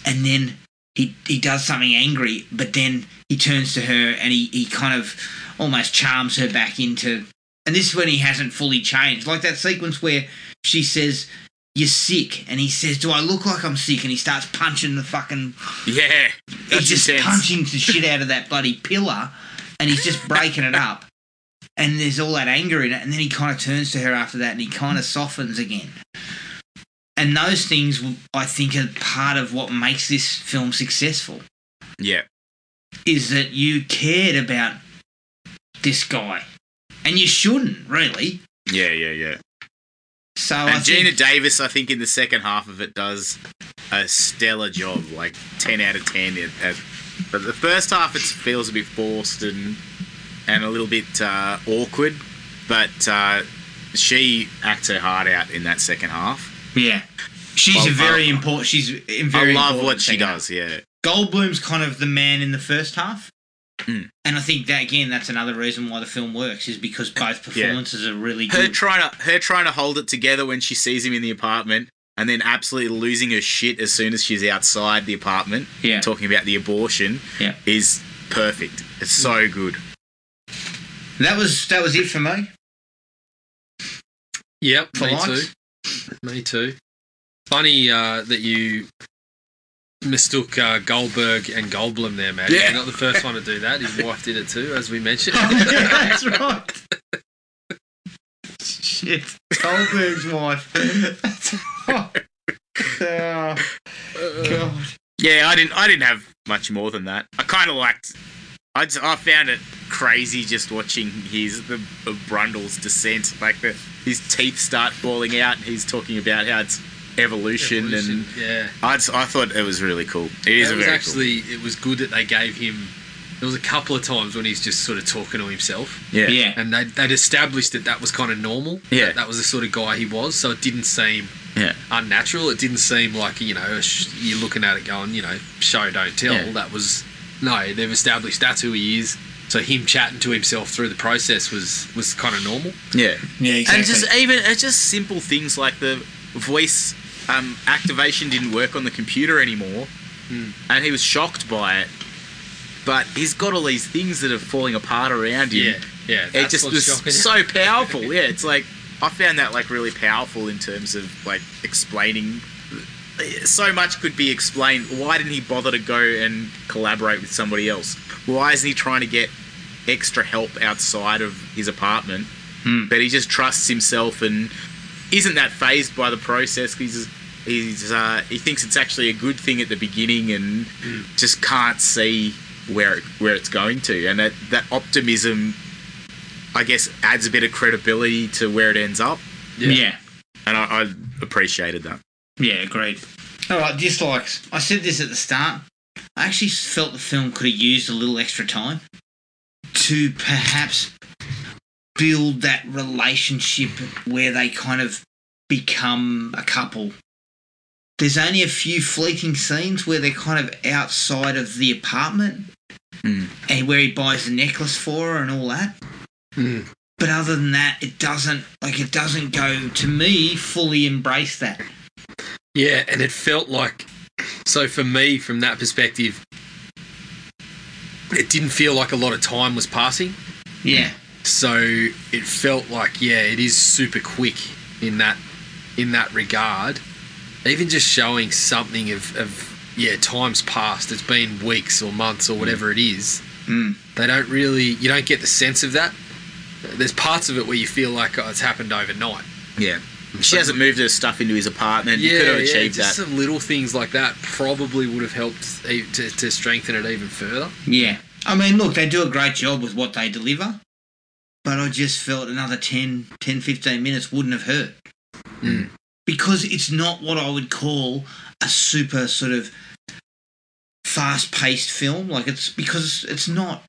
and then he he does something angry, but then he turns to her and he he kind of almost charms her back into. And this is when he hasn't fully changed, like that sequence where she says. You're sick, and he says, "Do I look like I'm sick?" And he starts punching the fucking Yeah, he's just punching the shit out of that bloody pillar and he's just breaking it up. And there's all that anger in it. And then he kind of turns to her after that and he kind of softens again. And those things, I think, are part of what makes this film successful Yeah, is that you cared about this guy. And you shouldn't, really. yeah, yeah, yeah. So I And Gina think, Davis, I think, in the second half of it, does a stellar job. Like ten out of ten at But the first half it feels a bit forced and and a little bit uh, awkward. But uh, she acts her heart out in that second half. Yeah. She's Well, a very I- important. She's in I very. love what she second half. does. Yeah, Goldblum's kind of the man in the first half. Mm. And I think that again, that's another reason why the film works is because both performances are really her good. trying to her trying to hold it together when she sees him in the apartment, and then absolutely losing her shit as soon as she's outside the apartment, yeah, talking about the abortion, Yeah. is perfect. It's so good. that was that was it for me. Yep, For me likes. too. Me too. Funny uh, that you mistook uh, Goldberg and Goldblum there, Matt. Yeah. You're not the first one to do that. His wife did it too, as we mentioned. Yeah, that's right. Shit, Goldberg's wife. That's right. Oh, God. Yeah, I didn't. I didn't have much more than that. I kind of liked. I just, I found it crazy just watching his the uh, Brundle's descent. Like the his teeth start falling out. and He's talking about how it's evolution, Evolution, and yeah. I I thought it was really cool. It is it a was very actually it was good that they gave him. There was a couple of times when he's just sort of talking to himself. Yeah. Yeah, and they they'd established that that was kind of normal. Yeah. that, that was the sort of guy he was. So it didn't seem Yeah. unnatural. It didn't seem like you know sh- you're looking at it going you know show don't tell. Yeah. That was no. They've established that's who he is. So him chatting to himself through the process was was kind of normal. Yeah. yeah, exactly. And just even it's just simple things like the voice um, activation didn't work on the computer anymore, Hmm. and he was shocked by it. But he's got all these things that are falling apart around him. Yeah, yeah. it that's just what's was shocking. so powerful. Yeah, it's like I found that like really powerful in terms of like explaining. So much could be explained. Why didn't he bother to go and collaborate with somebody else? Why isn't he trying to get extra help outside of his apartment? Hmm. But he just trusts himself and isn't that phased by the process. He's he's uh, he thinks it's actually a good thing at the beginning and just can't see where it, where it's going to. And that that optimism, I guess, adds a bit of credibility to where it ends up. yeah. yeah. And I, I appreciated that. Yeah, agreed. All right, dislikes. I said this at the start. I actually felt the film could have used a little extra time to perhaps build that relationship where they kind of become a couple. There's only a few fleeting scenes where they're kind of outside of the apartment Mm. and where he buys the necklace for her and all that. Mm. But other than that, it doesn't like it doesn't go to me fully embrace that. Yeah, and it felt like so for me from that perspective, it didn't feel like a lot of time was passing. Yeah. So it felt like yeah, it is super quick in that in that regard. Even just showing something of, of yeah, time's past. It's been weeks or months or whatever it is. Mm. They don't really you don't get the sense of that. There's parts of it where you feel like oh, it's happened overnight. Yeah. She hasn't moved her stuff into his apartment. you could have achieved just that. some little things like that probably would have helped to, to strengthen it even further. Yeah. I mean, look, they do a great job with what they deliver, but I just felt another 10, 10 15 minutes wouldn't have hurt. Mm. Because it's not what I would call a super sort of fast paced film. Like, it's because it's not.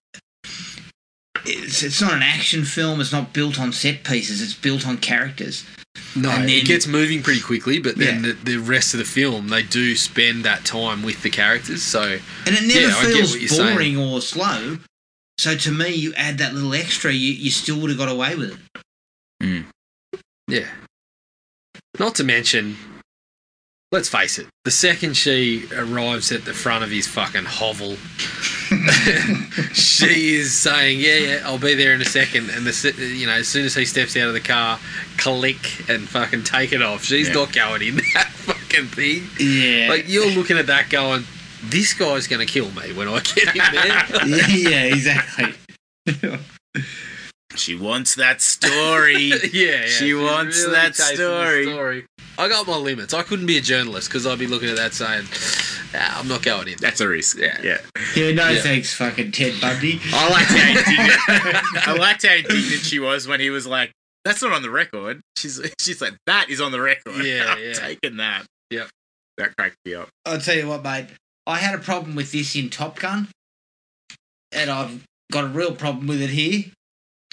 It's, it's not an action film. It's not built on set pieces. It's built on characters. No, then- it gets moving pretty quickly, but then Yeah. the, the rest of the film they do spend that time with the characters. So And it never Yeah, feels you're saying. boring or slow. So to me, you add that little extra, you, you still would have got away with it. Mm. yeah. Not to mention, let's face it, the second she arrives at the front of his fucking hovel, she is saying, "Yeah, yeah, I'll be there in a second. And the you know, as soon as he steps out of the car, click and fucking take it off. She's Yeah. not going in that fucking thing. Yeah. Like you're looking at that going, this guy's going to kill me when I get in there. yeah, yeah, exactly. She wants that story. yeah, yeah, She she's wants that story. story. I got my limits. I couldn't be a journalist because I'd be looking at that saying, "Ah, "I'm not going in." That's a risk. Yeah. yeah. Yeah, no Yeah. thanks, fucking Ted Bundy. I liked how indignant. I liked how indignant she was when he was like, "That's not on the record." She's she's like, "That is on the record." Yeah, I'm yeah. taking that. Yep. That cracked me up. I'll tell you what, mate. I had a problem with this in Top Gun. and I've got a real problem with it here.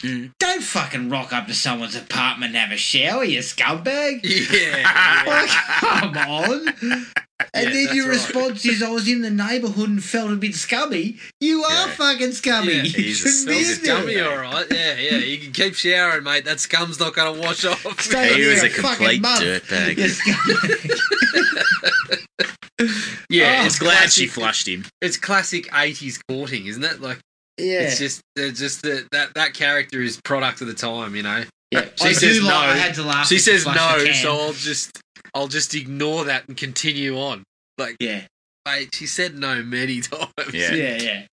Mm. Don't fucking rock up to someone's apartment and have a shower, you scumbag. Yeah. Like, come on. And Yeah, then your that's right. response is, I was in the neighbourhood and felt a bit scummy. You are Yeah. fucking scummy. Yeah, you he's a shouldn't be he's a in there. Dummy, all right. Yeah, yeah. You can keep showering, mate. That scum's not going to wash off. Stay He was a fucking complete dirtbag. yeah, Oh, It's glad she flushed him. It's classic '80s courting, isn't it? Like yeah. it's just, it's just that that that character is product of the time, you know. yeah. she I says do like, no. I had to laugh. She says no, so I'll just, I'll just ignore that and continue on. Like, Yeah. mate, she said no many times. Yeah. Yeah, yeah.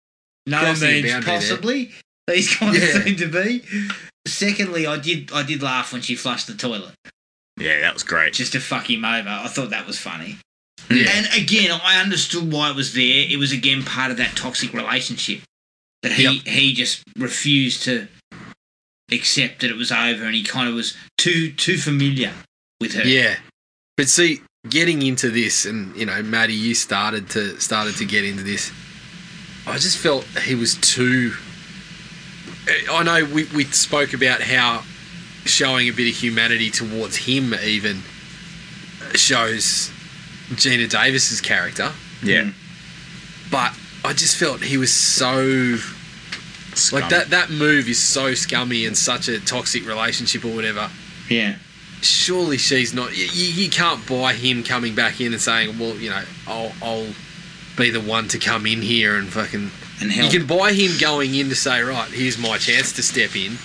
No Crossing the means boundary there. possibly. These kind Yeah. seem to be. Secondly, I did I did laugh when she flushed the toilet Yeah, that was great. just to fuck him over. I thought that was funny. Yeah. And again, I understood why it was there. It was again part of that toxic relationship that he Yep. he just refused to accept that it was over, and he kind of was too too familiar with her. Yeah, but see, getting into this, and you know, Maddie, you started to started to get into this. I just felt he was too. I know we we spoke about how showing a bit of humanity towards him even shows Geena Davis's character, Yeah. but I just felt he was so Scum. like that. That move is so scummy and such a toxic relationship or whatever. yeah, surely she's not. You, you can't buy him coming back in and saying, "Well, you know, I'll, I'll be the one to come in here and fucking." and You can buy him going in to say, "Right, here's my chance to step in,"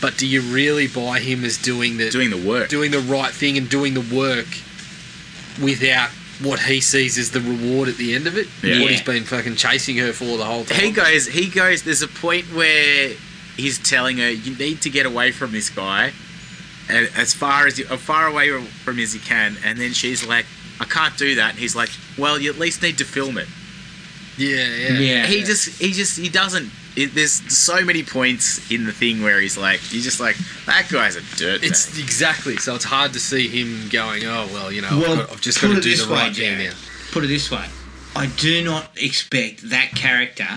but do you really buy him as doing the doing the work. doing the right thing and doing the work without what he sees is the reward at the end of it? Yeah. What he's been fucking chasing her for the whole time. He goes. He goes. There's a point where he's telling her, "You need to get away from this guy, and as far as you, as far away from him as you can." And then she's like, "I can't do that." And he's like, "Well, you at least need to film it." yeah, yeah, Yeah. He just, he just, he doesn't. It, there's so many points in the thing where he's like, he's just like, that guy's a dirt. It's exactly so. It's hard to see him going. Oh well, you know, Well, I've, got, I've just got to do this the way, right thing now. put it this way I do not expect that character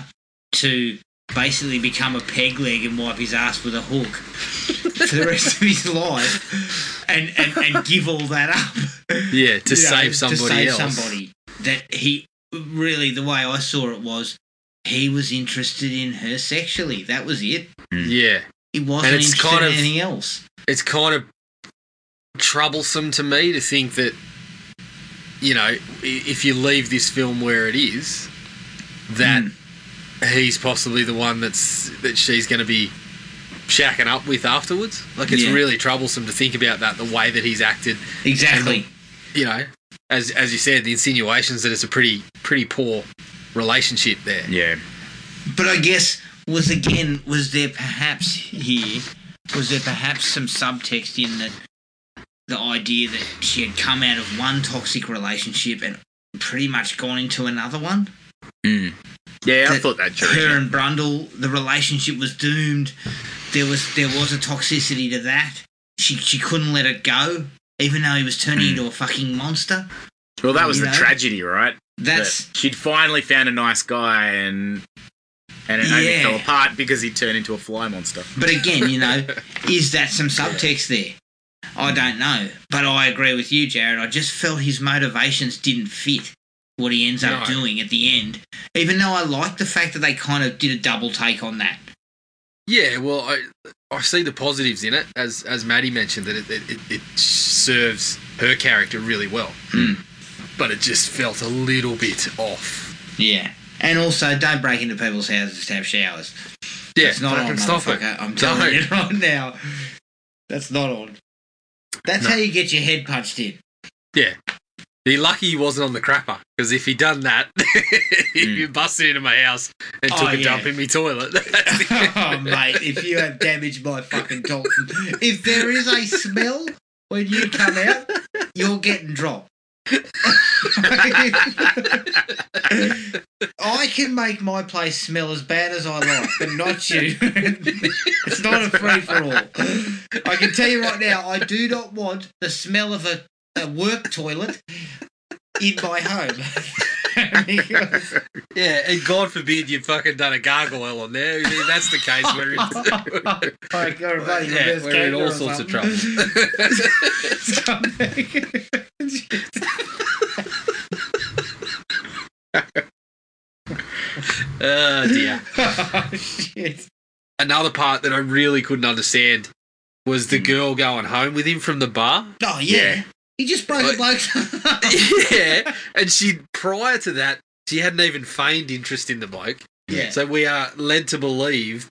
to basically become a peg leg and wipe his ass with a hook for the rest of his life and, and, and give all that up. Yeah, to You know, save somebody to save else. somebody. That he really, the way I saw it was he was interested in her sexually. That was it. Hmm. Yeah, He wasn't And it's interested kind in of- anything else. it's kind of troublesome to me to think that you know if you leave this film where it is, that hmm. he's possibly the one that's that she's going to be shacking up with afterwards. Like it's Yeah. really troublesome to think about that the way that he's acted. Exactly. You know, as as you said, the insinuations that it's a pretty pretty poor relationship there. yeah. But I guess was again was there perhaps here was there perhaps some subtext in that the idea that she had come out of one toxic relationship and pretty much gone into another one. Mm. Yeah, I thought that during Her it. and Brundle, the relationship was doomed. There was there was a toxicity to that. She she couldn't let it go, even though he was turning Mm. into a fucking monster. Well, that was you the know? tragedy, right? That's That she'd finally found a nice guy, and and it only fell apart because he turned into a fly monster. But again, you know, is that some subtext there? I don't know. But I agree with you, Jared. I just felt his motivations didn't fit what he ends up No. doing at the end. Even though I like the fact that they kind of did a double take on that. Yeah, well, I I see the positives in it, as as Maddie mentioned, that it it, it, serves her character really well. Hmm. But it just felt a little bit off. Yeah. And also, don't break into people's houses to have showers. Yeah, That's not on, stop it. I'm telling Don't. you right now. That's not on. That's No. how you get your head punched in. Yeah. Be lucky he wasn't on the crapper, because if he'd done that, he'd be mm. busted into my house and took Oh, a yeah. dump in my toilet. oh, mate, if you have damaged my fucking Dalton, if there is a smell when you come out, you're getting dropped. I can make my place smell as bad as I like, but not you. it's not a free for all. I can tell you right now, I do not want the smell of a, a work toilet in my home. Yeah, and God forbid you fucking done a gargoyle on there. I mean, that's the case. We're in, I got yeah, we're in all sorts of trouble. oh dear. oh, shit. Another part that I really couldn't understand was the girl going home with him from the bar. Oh, yeah. Yeah. He just broke Like- a bloke's yeah, and she prior to that she hadn't even feigned interest in the bloke. Yeah. So we are led to believe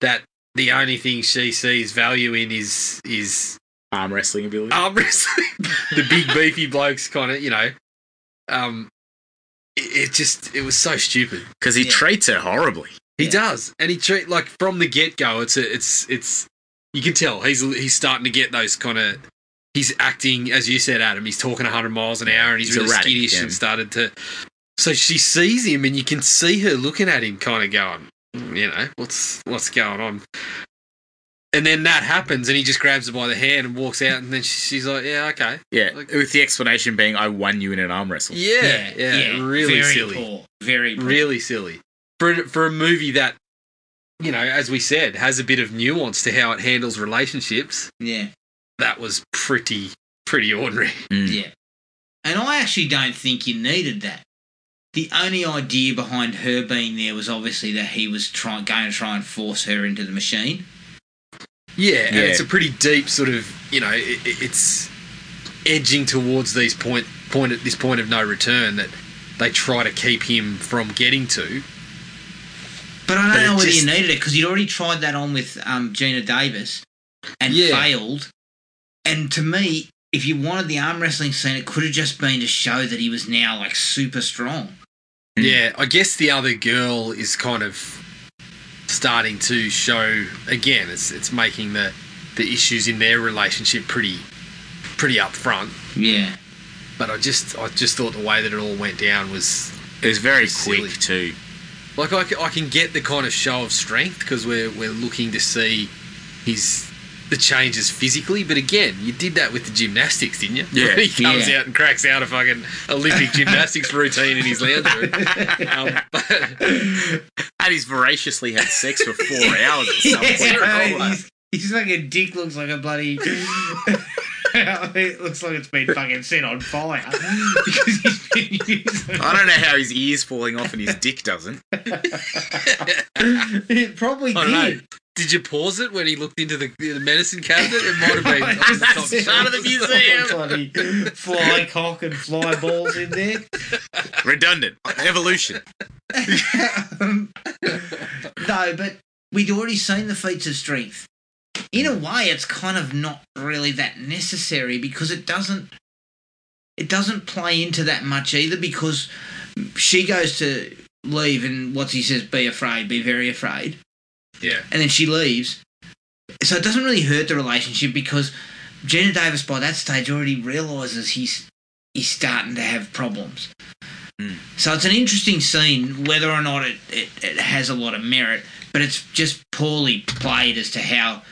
that the only thing she sees value in is is Arm wrestling ability. arm wrestling. the big beefy blokes kind of, you know. Um, it, it just it was so stupid. Because he Yeah. treats her horribly. He Yeah. does, and he treat like from the get go. It's a, it's it's you can tell he's he's starting to get those kind of. He's acting as you said, Adam. He's talking 100 miles an hour, and he's, He's really erratic, skittish yeah. and started to. So she sees him, and you can see her looking at him, kind of going, "Mm, you know, what's what's going on. And then that happens, and he just grabs her by the hand and walks out, and then she's like, "Yeah, okay, Yeah. Like- with the explanation being, I won you in an arm wrestle. yeah, yeah, really very silly, Poor. Very poor. really silly for for a movie that, you know, as we said, has a bit of nuance to how it handles relationships. Yeah. That was pretty pretty ordinary. Mm. Yeah. And I actually don't think you needed that. The only idea behind her being there was obviously that he was try- going to try and force her into the machine. Yeah, and it's a pretty deep sort of, you know, it, it- it's edging towards these point point at this point of no return that they try to keep him from getting to. But I don't But know whether just- you needed it because you'd already tried that on with um, Geena Davis and Yeah. failed. And to me, if you wanted the arm wrestling scene, it could have just been to show that he was now like super strong. Yeah, I guess the other girl is kind of starting to show again. It's it's making the the issues in their relationship pretty pretty upfront. Yeah. But I just I just thought the way that it all went down was It was very Silly. quick, too. Like I, I can get the kind of show of strength because we're we're looking to see his the changes physically, but again, you did that with the gymnastics, didn't you? Yeah. he comes Yeah. out and cracks out a fucking Olympic gymnastics routine in his lounge room. Um, but- And he's voraciously had sex for four hours or something. Yeah, he's, like a dick looks like a bloody. it looks like it's been fucking set on fire because he's been using. I don't know how his ear's falling off and his dick doesn't. It probably I don't know. Did. Did you pause it when he looked into the, the medicine cabinet? It might have been on the top That's part of the museum. Bloody fly cock and fly balls in there. Redundant. Evolution. Um, no, but we'd already seen the feats of strength. In a way, it's kind of not really that necessary because it doesn't. It doesn't play into that much either because she goes to leave and what he says, be afraid, be very afraid, Yeah. and then she leaves. So it doesn't really hurt the relationship because Geena Davis by that stage already realizes he's he's starting to have problems. Mm. So it's an interesting scene, whether or not it, it, it has a lot of merit, but it's just poorly played as to how.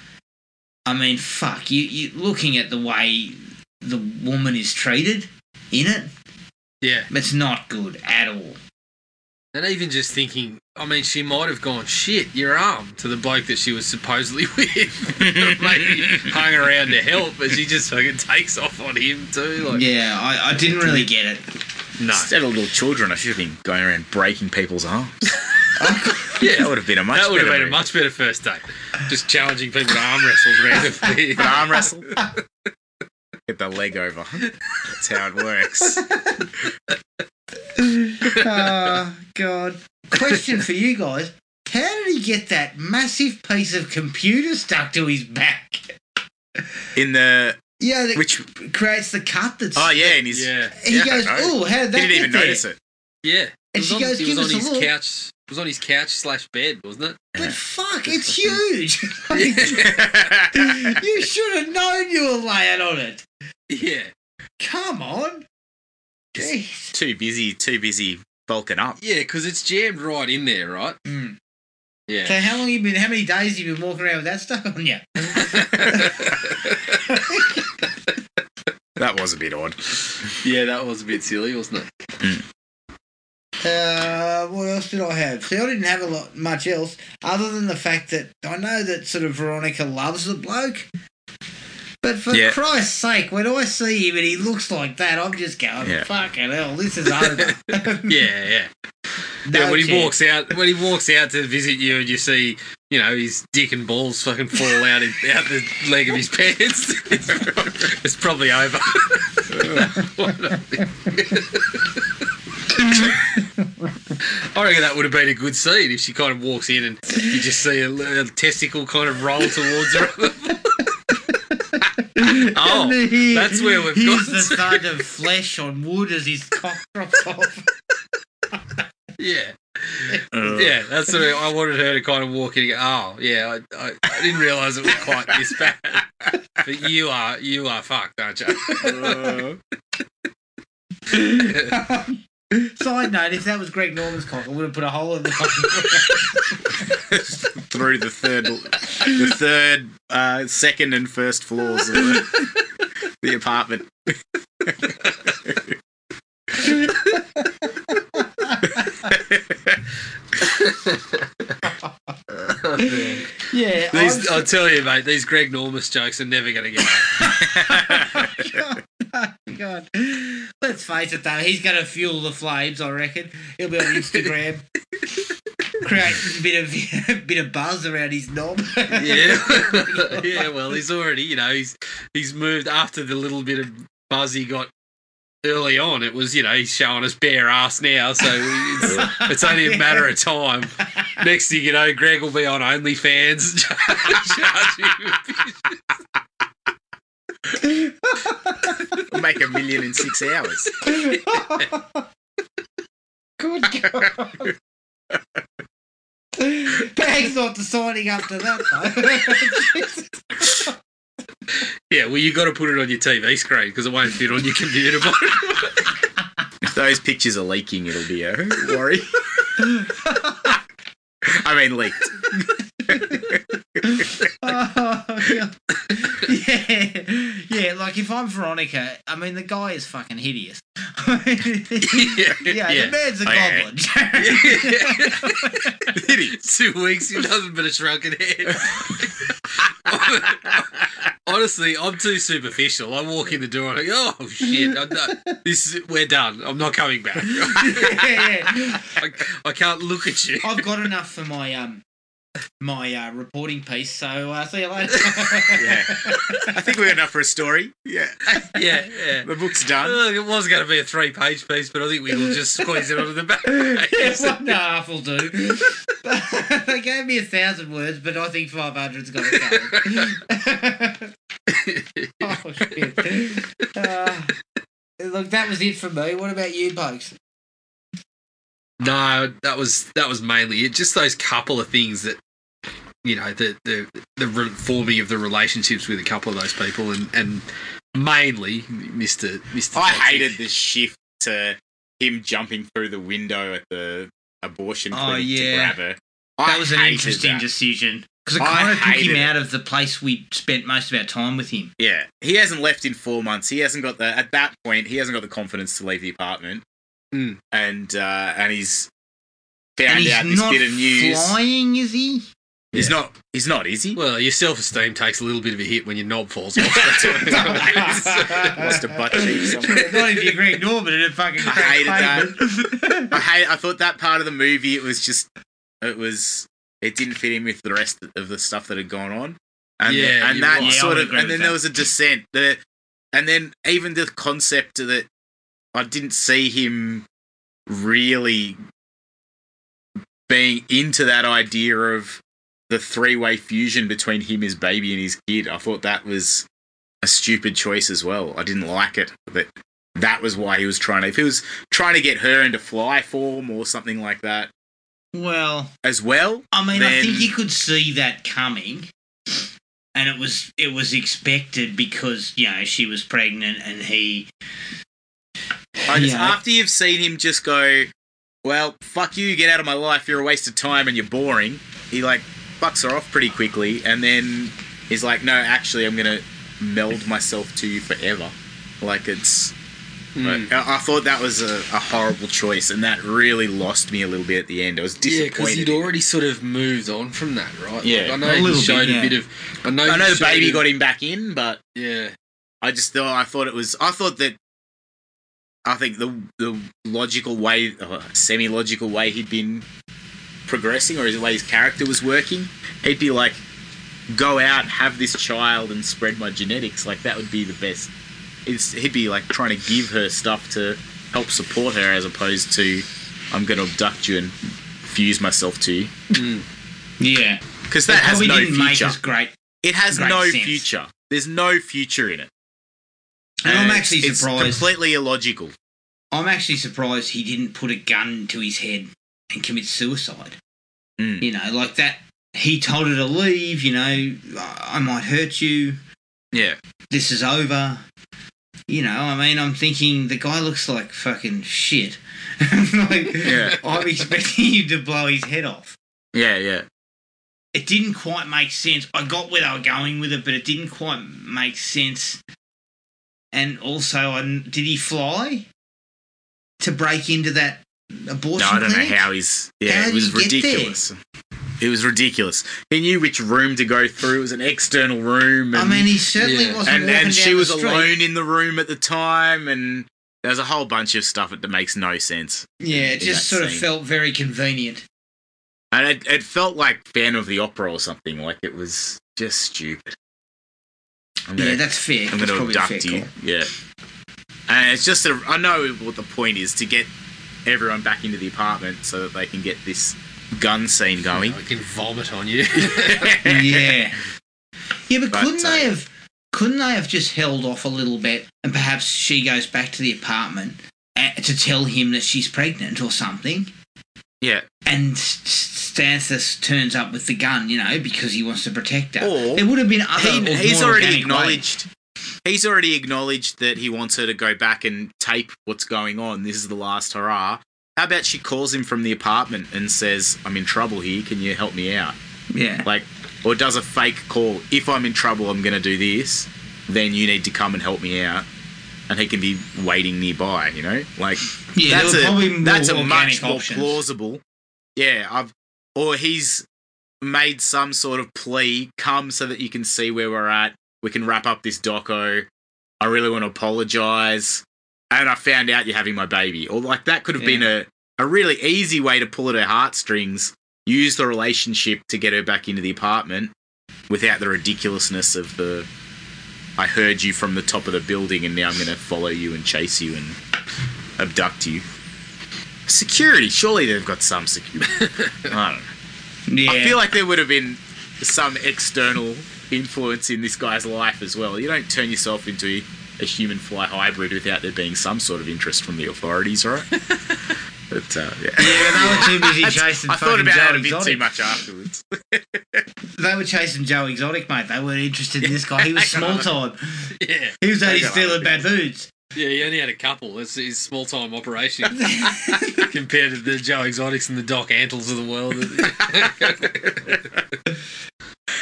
I mean, fuck you! You looking at the way the woman is treated in it, Yeah. it's not good at all. And even just thinking, I mean, she might have gone, shit, your arm to the bloke that she was supposedly with. Maybe hung around to help, but she just fucking takes off on him too. Like, Yeah, I, I didn't really get it. no. Instead of little children, I should have been going around breaking people's arms. Yeah. That would have been a much that would have better been a much better first date. Just challenging people to arm wrestles randomly. An arm wrestle. Get the leg over. That's how it works. oh God! Question for you guys: How did he get that massive piece of computer stuck to his back? In the Yeah, that which creates the cut. That's oh yeah, and his yeah. He Yeah, goes, "Oh, how did that he didn't get even there?" notice it. Yeah. It And was she on, goes, it "Give was us on a his look." couch. It was on his couch slash bed, wasn't it? But fuck, it's huge. you should have known you were laying on it. Yeah. Come on. Jeez. too busy, too busy bulking up. Yeah, because it's jammed right in there, right? Mm. Yeah. So how long you been? How many days have you been walking around with that stuck on you? That was a bit odd. yeah, that was a bit silly, wasn't it? Uh, what else did I have? See, I didn't have a lot much else other than the fact that I know that sort of Veronica loves the bloke. But for Yeah. Christ's sake, when I see him and he looks like that, I'm just going, Yeah. fucking hell, this is over. Yeah, yeah. No yeah, when he walks out, when he walks out to visit you, and you see, you know, his dick and balls fucking fall out in, out the leg of his pants, it's, it's probably over. I reckon that would have been a good scene if she kind of walks in and you just see a, a testicle kind of roll towards her. oh, he- that's where we've got the to. thud of flesh on wood as his cock drops off. yeah. Uh, Yeah, that's what I wanted her to kind of walk in and go, oh, yeah, I, I, I didn't realise it was quite this bad. But you are, you are fucked, aren't you? uh, Side note: If that was Greg Norman's cock, I would have put a hole in the cock. through the third, the third, uh, second, and first floors of the, the apartment. yeah, These, I'm- I'll tell you, mate, these Greg Normus jokes are never going to get old. God. Let's face it, though, he's going to fuel the flames. I reckon he'll be on Instagram, create a bit of bit of buzz around his knob. Yeah, yeah. Well, he's already, you know, he's he's moved after the little bit of buzz he got early on. It was, you know, he's showing us bare ass now, so it's, it's only a matter of time. Next thing you know, Greg will be on OnlyFans. Charging Make a million in six hours. Good God. Bag's not deciding after that, though. yeah, well, you got to put it on your TV screen because it won't fit on your computer. If those pictures are leaking, it'll be a worry. I mean, leaked. Oh, God. yeah, yeah. Like if I'm Veronica, I mean the guy is fucking hideous. yeah, Yeah, the yeah. man's a Oh, yeah. goblin. Two weeks, he nothing but a shrunken head. Honestly, I'm too superficial. I walk in the door and I go, "Oh shit, I'm done. this is we're done. I'm not coming back. yeah. I, I can't look at you." I've got enough for my um my uh, reporting piece. So uh, see you later. Yeah. I think we're enough for a story. Yeah. Yeah, yeah. The book's done. Look, it was going to be a three-page piece, but I think we will just squeeze it onto the back. yeah, one and a half will do. they gave me a thousand words, but I think five hundred's got to go. oh shit! Uh, look, that was it for me. What about you, folks? No, that was that was mainly it. Just those couple of things that you know the the the re- forming of the relationships with a couple of those people, and and mainly Mister Mister. I hated the shift to him jumping through the window at the abortion Oh, clinic yeah. to grab her. That I was an interesting that. decision because it I kind of took hated him it. out of the place we spent most of our time with him. Yeah, he hasn't left in four months. He hasn't got the at that point. He hasn't got the confidence to leave the apartment, Mm. and uh, and he's found and he's out this not bit of news. flying, is he? He's not. He's not. Is he? Well, your self-esteem takes a little bit of a hit when your knob falls off. That's what. Lost a butt cheek. Not if you're Greg Norman and it fucking I hated that. that. I hate. I thought that part of the movie. It was just. It was. It didn't fit in with the rest of the stuff that had gone on. And Yeah, and that right. Sort would of, and then that. there was a descent. The, and then even the concept that I didn't see him really being into that idea of the three-way fusion between him, his baby, and his kid. I thought that was a stupid choice as well. I didn't like it. That that was why he was trying to. If he was trying to get her into fly form or something like that Well, as well, I mean, I think you could see that coming, and it was it was expected because you know she was pregnant and he. I just, Yeah. after you've seen him just go, well, fuck you, get out of my life. You're a waste of time and you're boring. He like fucks her off pretty quickly, and then he's like, no, actually, I'm gonna meld myself to you forever. Like it's Mm. I, I thought that was a, a horrible choice, and that really lost me a little bit at the end. I was disappointed. Yeah, because he'd already sort of moved on from that, right? Yeah, Like, I know a he little showed bit, a bit of. I know. I know the baby him- got him back in, but Yeah, I just thought I thought it was. I thought that. I think the the logical way, uh, semi logical way he'd been progressing, or the way his character was working, he'd be like, go out, have this child, and spread my genetics. Like that would be the best. It's, he'd be like trying to give her stuff to help support her, as opposed to, I'm going to abduct you and fuse myself to you, mm. Yeah. because that has no future. great. It has no sense. future. There's no future in it. And I'm it's- actually it's surprised. completely illogical. I'm actually surprised he didn't put a gun to his head and commit suicide. Mm. You know, like that. He told her to leave. You know, I might hurt you. Yeah. This is over. You know, I mean, I'm thinking the guy looks like fucking shit. like, Yeah. I'm expecting him to blow his head off. Yeah, yeah. It didn't quite make sense. I got where they were going with it, but it didn't quite make sense. And also, I, did he fly to break into that abortion No, I don't know how he's. Yeah, How it was he get there? ridiculous. It was ridiculous. He knew which room to go through. It was an external room. And, I mean, he certainly Yeah. wasn't and, walking and she was the street. alone in the room at the time, and there's a whole bunch of stuff that makes no sense. Yeah, it just that sort of felt very convenient. And it, it felt like Phantom of the Opera or something. Like it was just stupid. Gonna, Yeah, that's fair. I'm going to a abduct fair you. call. Yeah. And it's just a. I know what the point is to get everyone back into the apartment so that they can get this gun scene going. I can vomit on you. yeah. Yeah, but, But, couldn't uh, they have couldn't they have just held off a little bit and perhaps she goes back to the apartment uh, to tell him that she's pregnant or something Yeah. and S- Stathis turns up with the gun, you know, because he wants to protect her. Or there would have been other He, he's already organic acknowledged. He's already acknowledged that he wants her to go back and tape what's going on. This is the last hurrah. How about she calls him from the apartment and says, "I'm in trouble here. Can you help me out?" Yeah. Like, or does a fake call. If I'm in trouble, I'm going to do this. Then you need to come and help me out. And he can be waiting nearby. You know, like Yeah, that's a that's a much more options. plausible. Yeah, I've or he's made some sort of plea. Come so that you can see where we're at. We can wrap up this doco. I really want to apologize. And I found out you're having my baby. Or like that could have been a a really easy way to pull at her heartstrings. Use the relationship to get her back into the apartment without the ridiculousness of the. I heard you from the top of the building, and now I'm going to follow you and chase you and abduct you. Security, surely they've got some security. I don't know. Yeah. I feel like there would have been some external influence in this guy's life as well. You don't turn yourself into a human fly hybrid without there being some sort of interest from the authorities, right? but uh, yeah. yeah, they were too busy chasing I thought about Joe it a bit Exotic. too much afterwards. They were chasing Joe Exotic, mate. They weren't interested in this guy. He was small time. yeah, He was only stealing other baboons. Yeah. He only had a couple. It's his small time operation compared to the Joe Exotics and the Doc Antles of the world.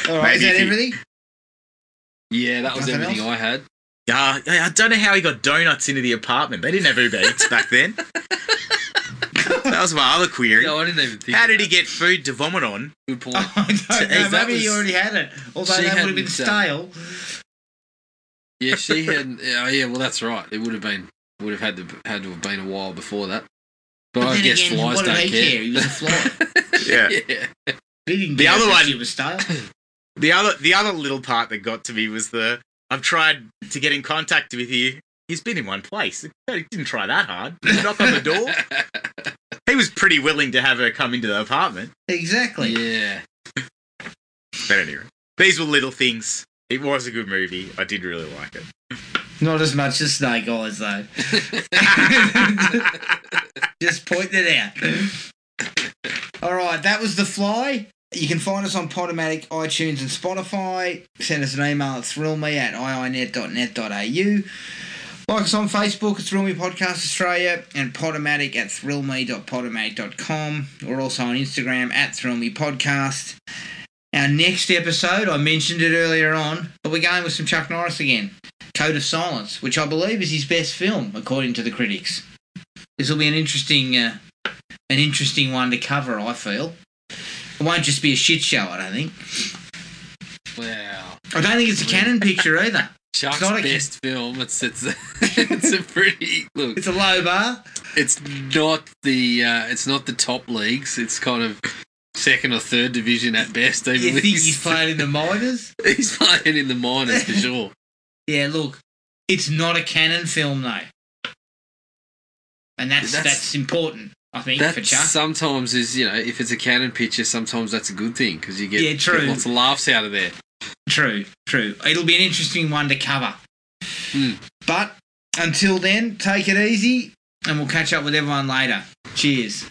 All right, is that he- everything? yeah, that was Nothing everything else? I had. Yeah, I don't know how he got donuts into the apartment. They didn't have Uber Eats back then. that was my other query. No, I didn't even think. How of did he get food to vomit on? Good point. Oh, I don't know. Hey, that Maybe he already had it. Although she that would have been hadn't, stale. Yeah, she had. Oh, yeah. Well, that's right. It would have been. Would have had to had to have been a while before that. But, I guess again, flies don't care. care? He was a fly. Yeah. yeah. He didn't The other one- She was stale. The other the other little part that got to me was the I've tried to get in contact with you. He's been in one place. He didn't try that hard. Did he knock on the door. He was pretty willing to have her come into the apartment. exactly. yeah. But anyway, these were little things. It was a good movie. I did really like it. Not as much as Snake Eyes, though. Just pointing it out. All right, that was The Fly. You can find us on Podomatic, iTunes, and Spotify. Send us an email at thrillme at iinet.net.au. Like us on Facebook at Thrill Me Podcast Australia and Podomatic at thrillme.podomatic.com. We're also on Instagram at thrillme podcast. Our next episode, I mentioned it earlier on, but we're going with some Chuck Norris again. Code of Silence, which I believe is his best film, according to the critics. This will be an interesting, uh, an interesting one to cover. I feel it won't just be a shit show. I don't think. Wow. I don't think it's a Cannon picture either. Chuck's not a best film. It's it's it's a pretty look. It's a low bar. It's not the uh, it's not the top leagues. It's kind of second or third division at best. Even You think he's playing in the minors? he's playing in the minors for sure. Yeah, look, it's not a Cannon film though, and that's that's, That's- important. I think That for Chuck. sometimes is you know if it's a Cannon picture, sometimes that's a good thing because you get, Yeah, true. get lots of laughs out of there. True, true. It'll be an interesting one to cover. Hmm. But until then, take it easy, and we'll catch up with everyone later. Cheers.